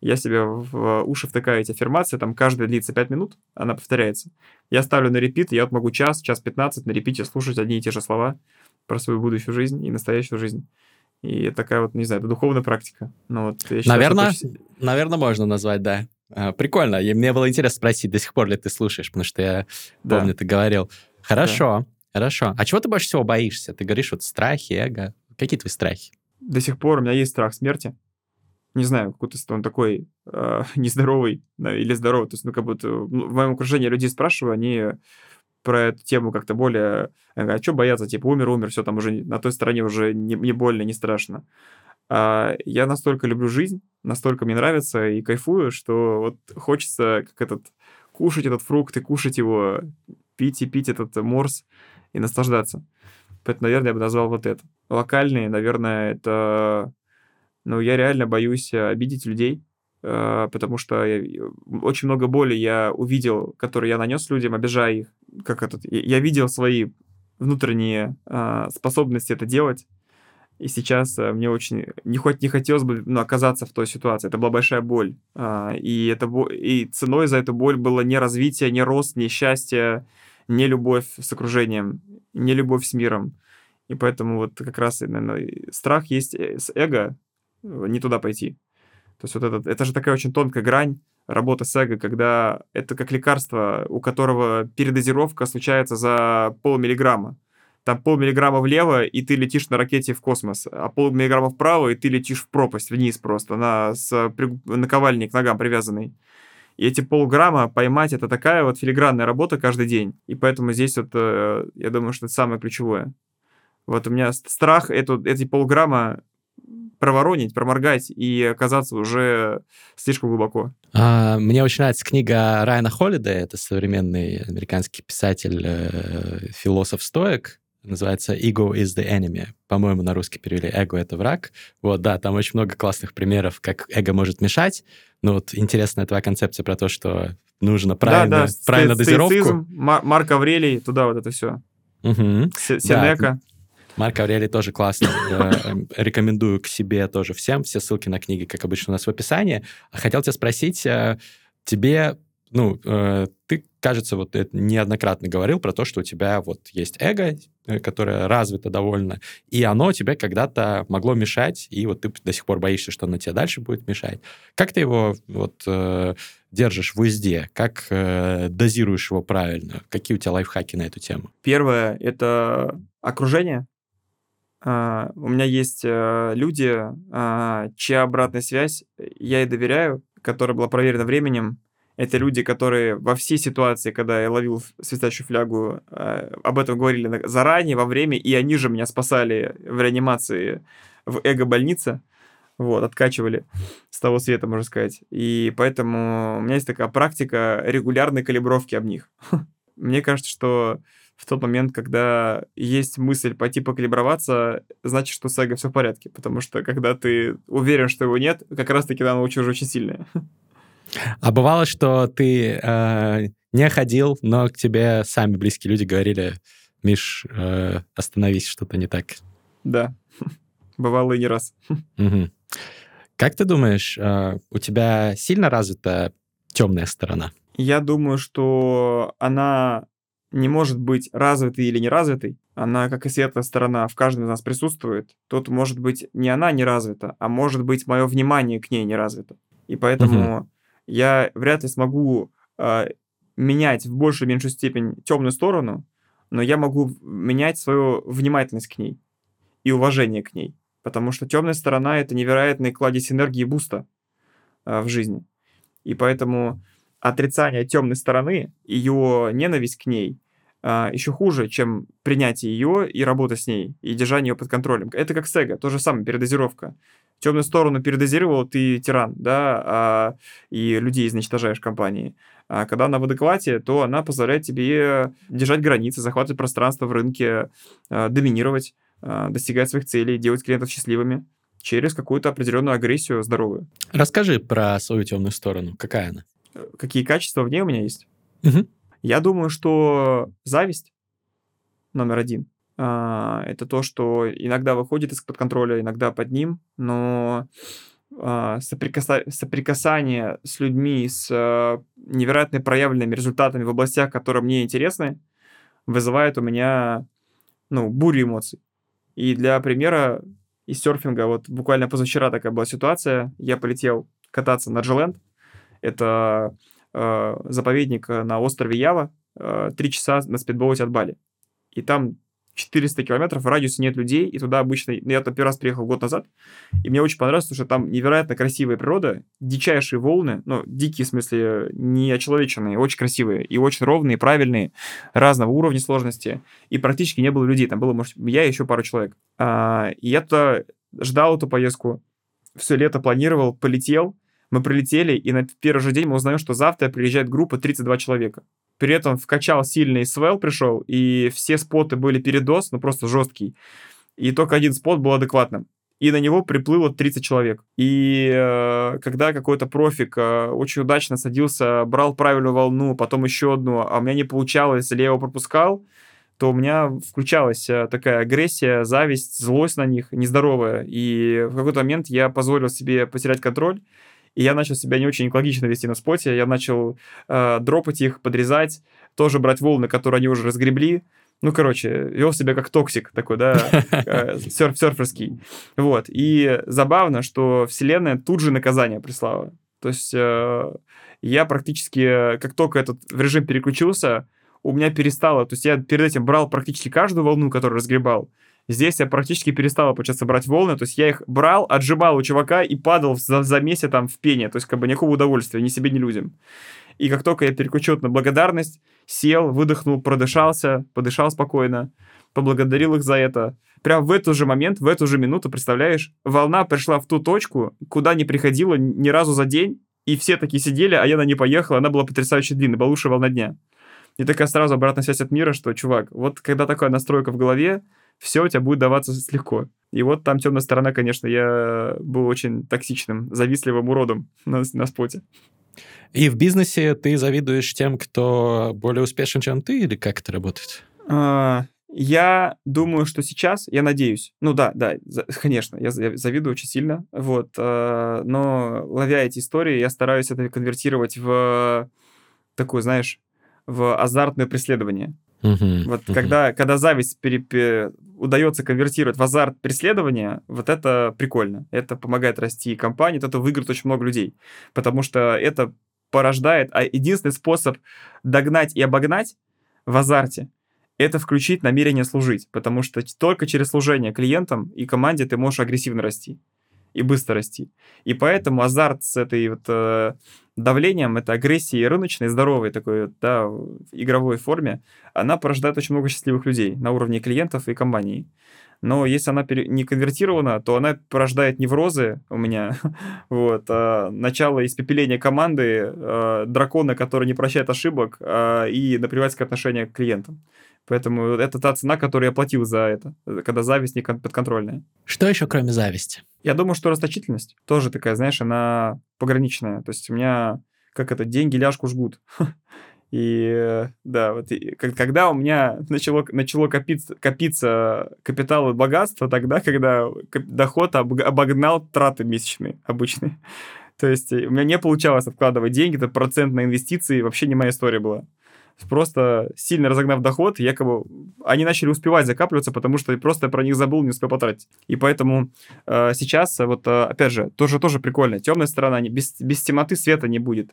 я себе в уши втыкаю эти аффирмации, там каждая длится 5 минут, она повторяется. Я ставлю на репит, я вот могу час, час 15 на репите слушать одни и те же слова про свою будущую жизнь и настоящую жизнь. И такая вот, не знаю, это духовная практика. Ну, вот, считаю, Наверное, очень- наверное, можно назвать, да. А, Прикольно. И мне было интересно спросить, до сих пор ли ты слушаешь, потому что я Да. помню, ты говорил. Хорошо, хорошо. А чего ты больше всего боишься? Ты говоришь, вот страхи, эго. Какие твои страхи? До сих пор у меня есть страх смерти. Не знаю, какой-то он такой э, нездоровый да, или здоровый. То есть, ну, как будто ну, в моем окружении людей спрашиваю, они про эту тему как-то более... А что бояться? Типа, умер, умер, все, там уже на той стороне уже не, не больно, не страшно. А я настолько люблю жизнь, настолько мне нравится и кайфую, что вот хочется как этот кушать этот фрукт и кушать его, пить и пить этот морс и наслаждаться. Поэтому, наверное, я бы назвал вот это. Локальные, наверное, это... Ну, я реально боюсь э, обидеть людей. э, потому что я, очень много боли я увидел, которые я нанес людям, обижая их. Как этот, я видел свои внутренние э, способности это делать. И сейчас мне очень не хоть не хотелось бы ну, оказаться в той ситуации. Это была большая боль. И, это, и ценой за эту боль было не развитие, не рост, не счастье, не любовь с окружением, не любовь с миром. И поэтому вот как раз, наверное, страх есть э, с эго, э, не туда пойти. То есть вот этот, это же такая очень тонкая грань работы с эго, когда это как лекарство, у которого передозировка случается за полмиллиграмма. Там полмиллиграмма влево, и ты летишь на ракете в космос, а полмиллиграмма вправо, и ты летишь в пропасть, вниз просто, на, с наковальней к ногам привязанный. И эти полграмма поймать это такая вот филигранная работа каждый день. И поэтому здесь вот, э, я думаю, что это самое ключевое. Вот у меня страх эту, эти полграмма проворонить, проморгать и оказаться уже слишком глубоко. А, мне очень нравится книга Райана Холлида, это современный американский писатель, э, философ-стоек, называется «Ego is the enemy». По-моему, на русский перевели «Эго — это враг». Вот, да, там очень много классных примеров, как эго может мешать. Ну, вот интересная твоя концепция про то, что нужно правильно, да, да, правильно дозировку. Марк Аврелий, туда вот это все. Угу. Сенека. Да. Марк Аврелий тоже классно. Эм, рекомендую к себе тоже всем. Все ссылки на книги, как обычно, у нас в описании. Хотел тебя спросить, э, тебе ну, э, ты, кажется, вот неоднократно говорил про то, что у тебя вот есть эго, э, которое развито довольно, и оно тебе когда-то могло мешать, и вот ты до сих пор боишься, что оно тебе дальше будет мешать. Как ты его вот э, держишь в узде? Как э, дозируешь его правильно? Какие у тебя лайфхаки на эту тему? Первое — это окружение. Uh, у меня есть uh, люди, uh, чья обратная связь я и доверяю, которая была проверена временем, это люди, которые во всей ситуации, когда я ловил свистящую флягу, э, об этом говорили заранее, во время, и они же меня спасали в реанимации в эго-больнице. Вот, откачивали с того света, можно сказать. И поэтому у меня есть такая практика регулярной калибровки об них. Мне кажется, что в тот момент, когда есть мысль пойти покалиброваться, значит, что с эго все в порядке. Потому что когда ты уверен, что его нет, как раз-таки оно уже очень сильное. А бывало, что ты э, не ходил, но к тебе сами близкие люди говорили, Миш, э, остановись, что-то не так. Да, бывало и не раз. Угу. Как ты думаешь, э, у тебя сильно развита темная сторона? Я думаю, что она не может быть развитой или не развитой. Она, как и светлая сторона, в каждом из нас присутствует. Тут может быть не она не развита, а может быть мое внимание к ней не развито. И поэтому угу я вряд ли смогу э, менять в большую или меньшую степень темную сторону, но я могу менять свою внимательность к ней и уважение к ней. Потому что темная сторона это невероятный кладезь энергии буста э, в жизни. И поэтому отрицание темной стороны, ее ненависть к ней а, еще хуже, чем принятие ее и работа с ней, и держание ее под контролем. Это как Сега, то же самое, передозировка темную сторону передозировал, ты тиран, да, а, и людей изничтожаешь в компании. А когда она в адеквате, то она позволяет тебе держать границы, захватывать пространство в рынке, а, доминировать, достигать своих целей, делать клиентов счастливыми через какую-то определенную агрессию здоровую. Расскажи про свою темную сторону. Какая она? Какие качества в ней у меня есть? Угу. Я думаю, что зависть номер один — а, это то, что иногда выходит из-под контроля, иногда под ним, но а, соприкаса... соприкасание с людьми с а, невероятно проявленными результатами в областях, которые мне интересны, вызывает у меня ну, бурю эмоций. И для примера из серфинга, вот буквально позавчера такая была ситуация, я полетел кататься на Джиленд, это э, заповедник на острове Ява, три э, часа на спидбоуте от Бали. И там 400 километров, в радиусе нет людей, и туда обычно... Ну, я первый раз приехал год назад, и мне очень понравилось, потому что там невероятно красивая природа, дичайшие волны, ну, дикие, в смысле, не очеловеченные, очень красивые, и очень ровные, правильные, разного уровня сложности, и практически не было людей, там было, может, я и еще пару человек. А, и я туда ждал эту поездку, все лето планировал, полетел, мы прилетели, и на первый же день мы узнаем, что завтра приезжает группа 32 человека. При этом вкачал сильный свел пришел, и все споты были передос, ну просто жесткий. И только один спот был адекватным. и на него приплыло 30 человек. И э, когда какой-то профик э, очень удачно садился, брал правильную волну, потом еще одну, а у меня не получалось, или я его пропускал, то у меня включалась э, такая агрессия, зависть, злость на них, нездоровая. И в какой-то момент я позволил себе потерять контроль, и я начал себя не очень экологично вести на споте. Я начал э, дропать их, подрезать, тоже брать волны, которые они уже разгребли. Ну, короче, вел себя как токсик такой, да, э, серф серферский. Вот. И забавно, что вселенная тут же наказание прислала. То есть э, я практически, как только этот режим переключился, у меня перестало, то есть я перед этим брал практически каждую волну, которую разгребал. Здесь я практически перестал, получается, брать волны, то есть я их брал, отжимал у чувака и падал за, за месяц там в пене, то есть как бы никакого удовольствия, ни себе, ни людям. И как только я переключил на благодарность, сел, выдохнул, продышался, подышал спокойно, поблагодарил их за это. Прям в этот же момент, в эту же минуту, представляешь, волна пришла в ту точку, куда не приходила ни разу за день, и все такие сидели, а я на ней поехал, она была потрясающе длинная, была лучшая волна дня. И такая сразу обратная связь от мира, что, чувак, вот когда такая настройка в голове, все у тебя будет даваться легко. И вот там темная сторона, конечно, я был очень токсичным, завистливым уродом на, на споте. И в бизнесе ты завидуешь тем, кто более успешен, чем ты, или как это работает? А, я думаю, что сейчас, я надеюсь, ну да, да, за, конечно, я завидую очень сильно, вот, э, но ловя эти истории, я стараюсь это конвертировать в такую, знаешь, в азартное преследование. Uh-huh, вот uh-huh. когда, когда зависть переп... удается конвертировать в азарт преследования, вот это прикольно. Это помогает расти компании, это выиграет очень много людей. Потому что это порождает, а единственный способ догнать и обогнать в азарте это включить намерение служить, потому что только через служение клиентам и команде ты можешь агрессивно расти и быстро расти. И поэтому азарт с этой вот э, давлением, это агрессией рыночной, здоровой такой, да, в игровой форме, она порождает очень много счастливых людей на уровне клиентов и компаний. Но если она не конвертирована, то она порождает неврозы у меня, вот, а, начало испепеления команды, а, дракона, который не прощает ошибок, а, и наплевательское отношение к клиентам. Поэтому это та цена, которую я платил за это, когда зависть не подконтрольная. Что еще, кроме зависти? Я думаю, что расточительность тоже такая, знаешь, она пограничная. То есть у меня, как это, деньги ляжку жгут. И да, вот и, когда у меня начало, начало копиться, копиться капитал и богатство, тогда, когда доход обогнал траты месячные обычные. То есть у меня не получалось откладывать деньги, это процент на инвестиции, вообще не моя история была просто сильно разогнав доход, якобы они начали успевать закапливаться, потому что просто про них забыл, не успел потратить. И поэтому э, сейчас, вот э, опять же, тоже тоже прикольно. Темная сторона, не, без, без темноты света не будет.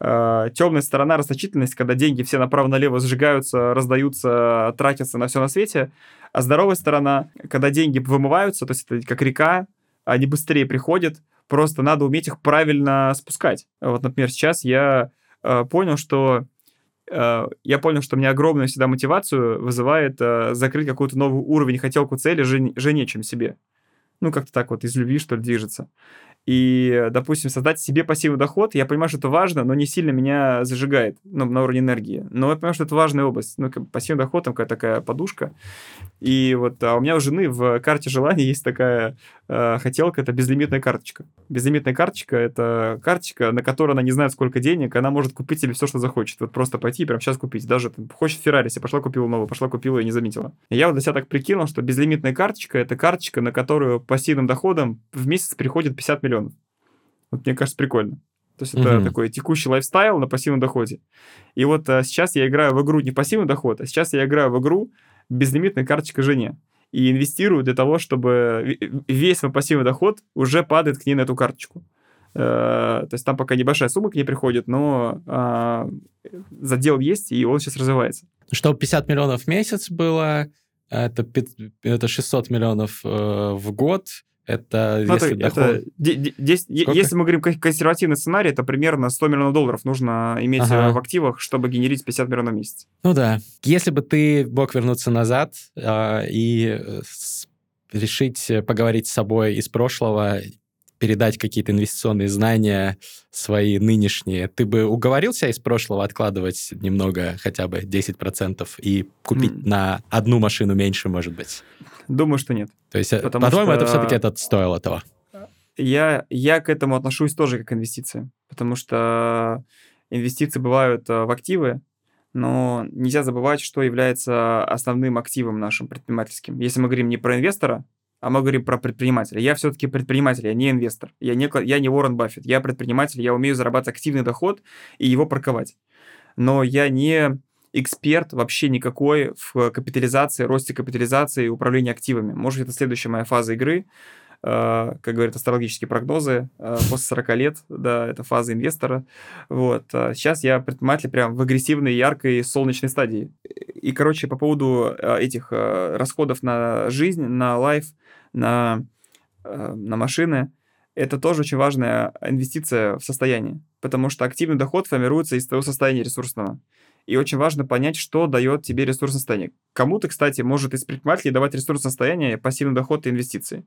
Э, темная сторона расточительность, когда деньги все направо-налево сжигаются, раздаются, тратятся на все на свете. А здоровая сторона, когда деньги вымываются, то есть это как река, они быстрее приходят, просто надо уметь их правильно спускать. Вот, например, сейчас я э, понял, что Э, я понял, что мне огромную всегда мотивацию вызывает э, закрыть какой-то новый уровень, хотелку цели жене, чем себе. Ну, как-то так вот из любви, что ли, движется и, допустим, создать себе пассивный доход, я понимаю, что это важно, но не сильно меня зажигает ну, на уровне энергии. Но я понимаю, что это важная область. Ну, как пассивный доход, там какая-то такая подушка. И вот а у меня у жены в карте желаний есть такая э, хотелка, это безлимитная карточка. Безлимитная карточка — это карточка, на которой она не знает, сколько денег, она может купить себе все, что захочет. Вот просто пойти и прямо сейчас купить. Даже там, хочет Феррари, если пошла купила новую, пошла купила и не заметила. И я вот для себя так прикинул, что безлимитная карточка — это карточка, на которую пассивным доходом в месяц приходит 50 миллионов миллионов. Вот мне кажется, прикольно. То есть это угу. такой текущий лайфстайл на пассивном доходе. И вот а, сейчас я играю в игру не пассивный доход, а сейчас я играю в игру безлимитная карточка жене. И инвестирую для того, чтобы весь мой пассивный доход уже падает к ней на эту карточку. Э, то есть там пока небольшая сумма к ней приходит, но э, задел есть, и он сейчас развивается. Чтобы 50 миллионов в месяц было, это, это 600 миллионов э, в год, это, ну, если, это, доход... это, если мы говорим консервативный сценарий, это примерно 100 миллионов долларов нужно иметь ага. в активах, чтобы генерить 50 миллионов в месяц. Ну да. Если бы ты мог вернуться назад э, и решить поговорить с собой из прошлого, передать какие-то инвестиционные знания свои нынешние, ты бы уговорил себя из прошлого откладывать немного, хотя бы 10%, и купить mm. на одну машину меньше, может быть? Думаю, что нет. То есть, э, по-твоему, что... это все-таки это стоило того? Я, я к этому отношусь тоже как к инвестиции, потому что инвестиции бывают э, в активы, но нельзя забывать, что является основным активом нашим предпринимательским. Если мы говорим не про инвестора, а мы говорим про предпринимателя. Я все-таки предприниматель, я не инвестор. Я не, я не Уоррен Баффет. Я предприниматель, я умею зарабатывать активный доход и его парковать. Но я не эксперт вообще никакой в капитализации, росте капитализации и управлении активами. Может, это следующая моя фаза игры. Э, как говорят астрологические прогнозы, э, после 40 лет, да, это фаза инвестора. Вот. Сейчас я предприниматель прям в агрессивной, яркой, солнечной стадии. И, короче, по поводу этих расходов на жизнь, на лайф, на, на машины, это тоже очень важная инвестиция в состояние, потому что активный доход формируется из твоего состояния ресурсного. И очень важно понять, что дает тебе ресурсное состояние. Кому-то, кстати, может из предпринимателей давать ресурсное состояние пассивный доход и инвестиции.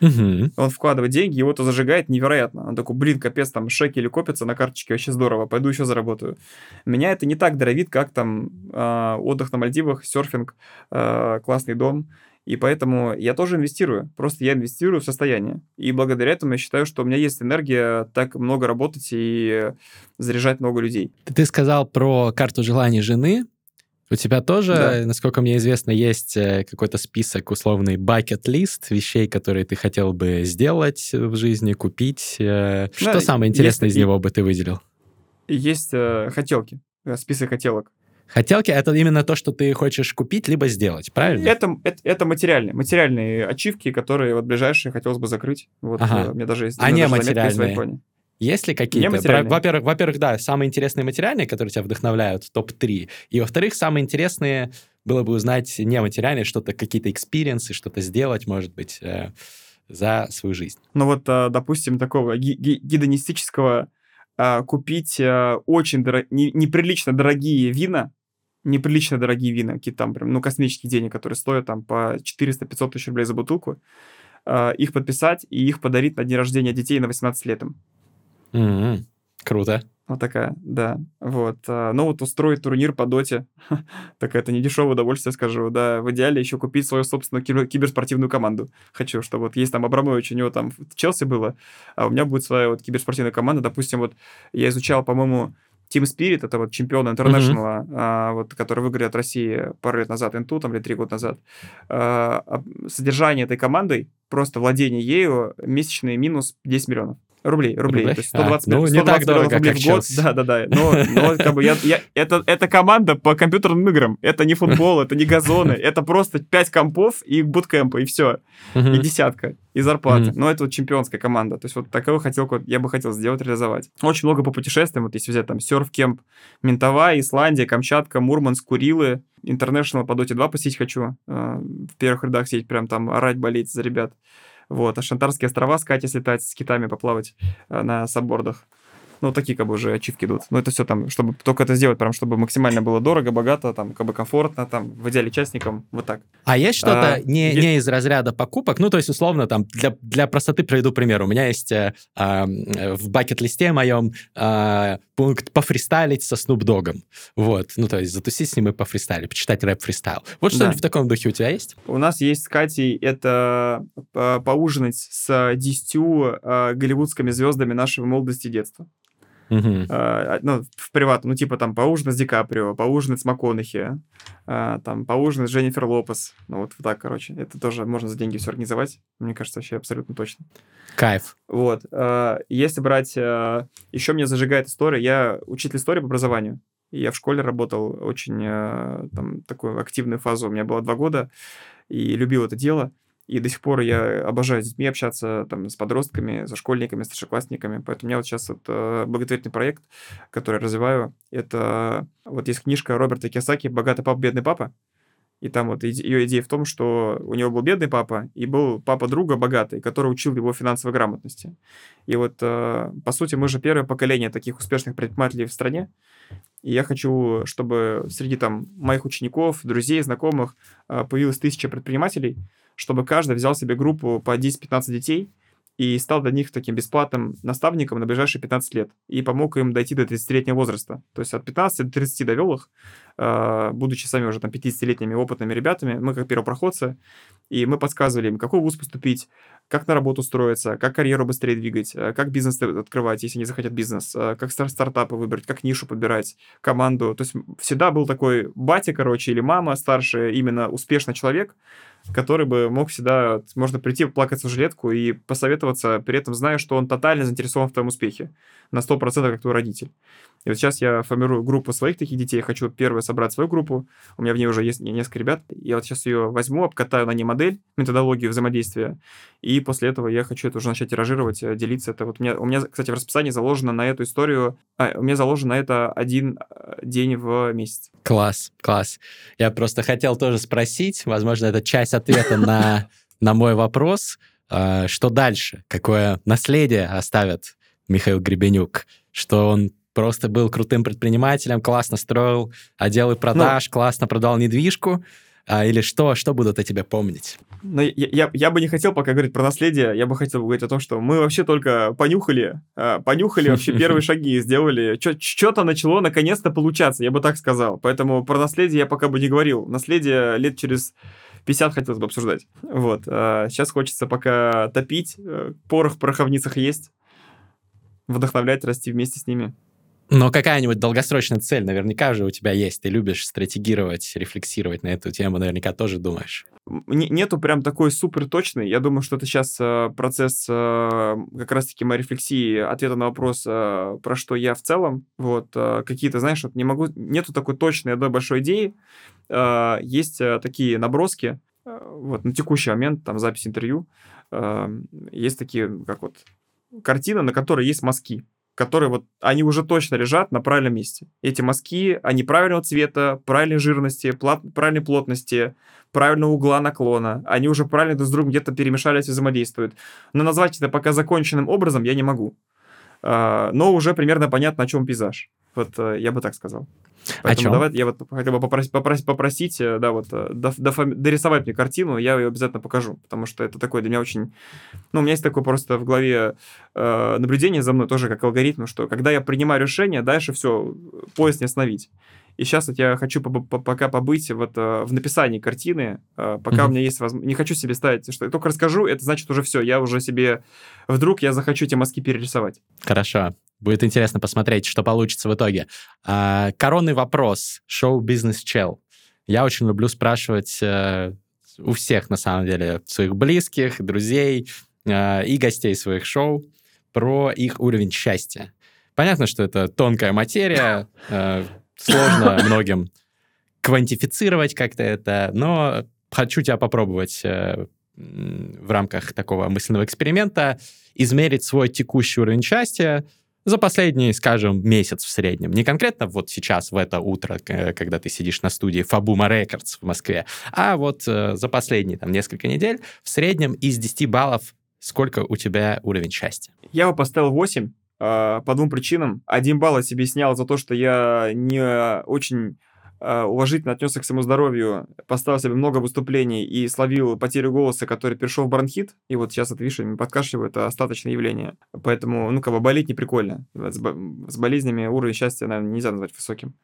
Угу. Он вкладывает деньги, его то зажигает невероятно. Он такой, блин, капец, там шекели копятся на карточке, вообще здорово, пойду еще заработаю. Меня это не так дровит, как там э, отдых на Мальдивах, серфинг, э, классный дом. И поэтому я тоже инвестирую. Просто я инвестирую в состояние. И благодаря этому я считаю, что у меня есть энергия так много работать и заряжать много людей. Ты сказал про карту желаний жены. У тебя тоже, да. насколько мне известно, есть э, какой-то список, условный bucket-лист вещей, которые ты хотел бы сделать в жизни, купить. Э, что да, самое интересное есть, из него бы ты выделил? Есть э, хотелки, э, список хотелок. Хотелки — это именно то, что ты хочешь купить либо сделать, правильно? Это, это, это материальные, материальные ачивки, которые вот ближайшие хотелось бы закрыть. Вот ага. у меня даже есть... А не материальные? Есть ли какие-то? Во-первых, во-первых, да, самые интересные материальные, которые тебя вдохновляют, топ-3. И, во-вторых, самые интересные было бы узнать нематериальные, что-то, какие-то experience ы, что-то сделать, может быть, э, за свою жизнь. Ну вот, э, допустим, такого ги- ги- гедонистического э, купить э, очень дор- не, неприлично дорогие вина, неприлично дорогие вина, какие-то там прям, ну, космические денег, которые стоят там по 400-500 тысяч рублей за бутылку, э, их подписать и их подарить на день рождения детей на 18 лет им. Mm-hmm. Круто. Вот такая, да. Вот. А, ну вот устроить турнир по доте. так это не дешевое удовольствие, скажу. Да, в идеале еще купить свою собственную киберспортивную команду. Хочу, что вот есть там Абрамович, у него там в Челси было, а у меня будет своя вот киберспортивная команда. Допустим, вот я изучал, по-моему, Team Spirit, это вот чемпион интернешнла, mm-hmm. а, вот, который выиграли от России пару лет назад, Инту, там, или три года назад. А, содержание этой командой, просто владение ею, месячный минус 10 миллионов. Рублей, рублей. рублей? То есть 120, а, ну, 120 не так дорого, рублей как в год. Да, да, да. Но, но как бы я, я, это, это команда по компьютерным играм. Это не футбол, это не газоны. Это просто 5 компов и буткемпа, и все. И десятка, и зарплаты. Но это вот чемпионская команда. То есть вот такого хотелку я бы хотел сделать, реализовать. Очень много по путешествиям. Вот если взять там серф-кемп Ментова, Исландия, Камчатка, Мурманск, Курилы, Интернешнл по Доте 2 посетить хочу. Э, в первых рядах сидеть, прям там орать, болеть за ребят. Вот, а Шантарские острова с Катей слетать, с китами поплавать э, на саббордах. Ну, такие как бы уже ачивки идут. Но это все там, чтобы только это сделать, прям чтобы максимально было дорого, богато, там, как бы комфортно, там, в идеале частникам, вот так. А есть что-то а, не, есть... не из разряда покупок? Ну, то есть, условно, там, для, для простоты приведу пример. У меня есть э, э, в бакет-листе моем э, пункт пофристайлить со Snoop Dogg. Вот, ну, то есть, затусить с ним и пофристайлить, почитать рэп-фристайл. Вот что-нибудь да. в таком духе у тебя есть? У нас есть с Катей это э, поужинать с десятью э, голливудскими звездами нашего молодости и детства. Uh-huh. Uh, ну, в приватном, ну, типа там поужинать с Ди Каприо, поужинать с МакКонахи, uh, там поужинать с Дженнифер Лопес. Ну, вот так, короче. Это тоже можно за деньги все организовать. Мне кажется, вообще абсолютно точно. Кайф. Вот. Uh, если брать... Uh, еще меня зажигает история. Я учитель истории по образованию. Я в школе работал очень там такую активную фазу. У меня было два года. И любил это дело. И до сих пор я обожаю с детьми общаться, там, с подростками, со школьниками, старшеклассниками. Поэтому у меня вот сейчас вот, э, благотворительный проект, который развиваю. Это вот есть книжка Роберта Киосаки «Богатый папа, бедный папа». И там вот ее идея в том, что у него был бедный папа, и был папа друга богатый, который учил его финансовой грамотности. И вот, э, по сути, мы же первое поколение таких успешных предпринимателей в стране. И я хочу, чтобы среди там моих учеников, друзей, знакомых э, появилось тысяча предпринимателей, чтобы каждый взял себе группу по 10-15 детей и стал для них таким бесплатным наставником на ближайшие 15 лет и помог им дойти до 30-летнего возраста. То есть от 15 до 30 довел их, э, будучи сами уже там 50-летними опытными ребятами, мы как первопроходцы, и мы подсказывали им, какой вуз поступить, как на работу устроиться, как карьеру быстрее двигать, э, как бизнес открывать, если они захотят бизнес, э, как стартапы выбрать, как нишу подбирать, команду. То есть всегда был такой батя, короче, или мама старшая, именно успешный человек, который бы мог всегда, можно прийти, плакаться в жилетку и посоветоваться, при этом зная, что он тотально заинтересован в твоем успехе, на 100% как твой родитель. И вот сейчас я формирую группу своих таких детей, хочу первое собрать свою группу, у меня в ней уже есть несколько ребят, я вот сейчас ее возьму, обкатаю на ней модель, методологию взаимодействия, и после этого я хочу это уже начать тиражировать, э, делиться. Это вот у меня, у меня кстати, в расписании заложено на эту историю, а, у меня заложено это один э, день в месяц. Класс, класс. Я просто хотел тоже спросить, возможно, это часть ответа на, на мой вопрос, э, что дальше, какое наследие оставит Михаил Гребенюк, что он просто был крутым предпринимателем, классно строил отделы продаж, ну, классно продал недвижку, а, или что, что будут о тебе помнить? Ну, я, я, я бы не хотел пока говорить про наследие, я бы хотел говорить о том, что мы вообще только понюхали, э, понюхали вообще первые шаги, сделали, что-то начало наконец-то получаться, я бы так сказал. Поэтому про наследие я пока бы не говорил. Наследие лет через 50 хотелось бы обсуждать. Вот. А сейчас хочется пока топить, э, порох в пороховницах есть, вдохновлять, расти вместе с ними. Но какая-нибудь долгосрочная цель наверняка же у тебя есть. Ты любишь стратегировать, рефлексировать на эту тему, наверняка тоже думаешь. Нету прям такой супер точной. Я думаю, что это сейчас э, процесс э, как раз-таки моей рефлексии, ответа на вопрос, э, про что я в целом. Вот какие-то, знаешь, вот не могу, нету такой точной одной большой идеи. Есть такие наброски. Вот на текущий момент, там запись интервью, есть такие, как вот картина, на которой есть мазки которые вот, они уже точно лежат на правильном месте. Эти мазки, они правильного цвета, правильной жирности, плат, правильной плотности, правильного угла наклона. Они уже правильно друг с другом где-то перемешались и взаимодействуют. Но назвать это пока законченным образом я не могу. А, но уже примерно понятно, о чем пейзаж. Вот э, я бы так сказал. Поэтому давай я вот хотел бы попросить, попросить, попросить да, вот, э, дорисовать мне картину, я ее обязательно покажу, потому что это такое для меня очень... Ну, у меня есть такое просто в голове э, наблюдение за мной, тоже как алгоритм, что когда я принимаю решение, дальше все, поезд не остановить. И сейчас вот я хочу пока побыть вот э, в написании картины, э, пока mm-hmm. у меня есть возможность. Не хочу себе ставить, что я только расскажу, это значит уже все, я уже себе... Вдруг я захочу эти мазки перерисовать. Хорошо. Будет интересно посмотреть, что получится в итоге. А, коронный вопрос. Шоу-бизнес-чел. Я очень люблю спрашивать э, у всех, на самом деле, своих близких, друзей и гостей своих шоу про их уровень счастья. Понятно, что это тонкая материя, сложно многим квантифицировать как-то это, но хочу тебя попробовать э, в рамках такого мысленного эксперимента измерить свой текущий уровень счастья за последний, скажем, месяц в среднем. Не конкретно вот сейчас, в это утро, когда ты сидишь на студии Фабума Рекордс в Москве, а вот э, за последние там несколько недель в среднем из 10 баллов сколько у тебя уровень счастья? Я бы поставил 8 э, а, по двум причинам. Один балл я себе снял за то, что я не очень а, уважительно отнесся к своему здоровью, поставил себе много выступлений и словил потерю голоса, который перешел в бронхит. И вот сейчас это, видишь, подкашливаю, это остаточное явление. Поэтому, ну, как бы болеть не прикольно. С, с болезнями уровень счастья, наверное, нельзя назвать высоким.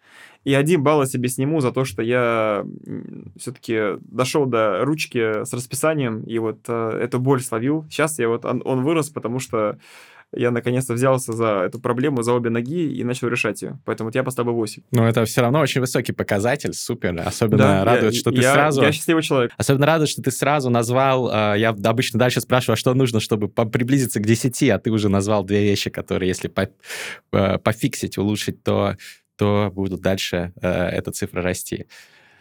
И один балл я себе сниму за то, что я все-таки дошел до ручки с расписанием и вот э, эту боль словил. Сейчас я вот, он, он вырос, потому что я наконец-то взялся за эту проблему за обе ноги и начал решать ее. Поэтому вот я поставил 8. Но это все равно очень высокий показатель, супер. Особенно да, радует, я, что ты я, сразу... Я счастливый человек. Особенно радует, что ты сразу назвал... Э, я обычно дальше спрашиваю, а что нужно, чтобы приблизиться к 10, а ты уже назвал две вещи, которые, если по, э, пофиксить, улучшить, то, то будут дальше э, эта цифра расти.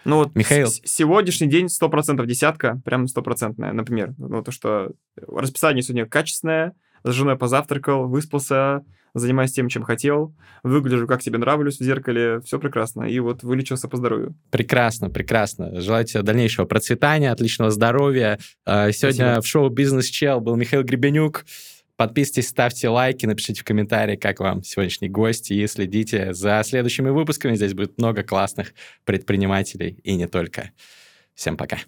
Ну вот Михаил. сегодняшний день 100% десятка, прям стопроцентная, например. Ну то, что расписание сегодня качественное, с женой позавтракал, выспался, занимаюсь тем, чем хотел, выгляжу, как себе нравлюсь в зеркале, все прекрасно. И вот вылечился по здоровью. Прекрасно, прекрасно. Желаю тебе дальнейшего процветания, отличного здоровья. А, сегодня Спасибо. в шоу «Бизнес Чел» был Михаил Гребенюк. Подписывайтесь, ставьте лайки, напишите в комментарии, как вам сегодняшний гость, и следите за следующими выпусками. Здесь будет много классных предпринимателей, и не только. Всем пока.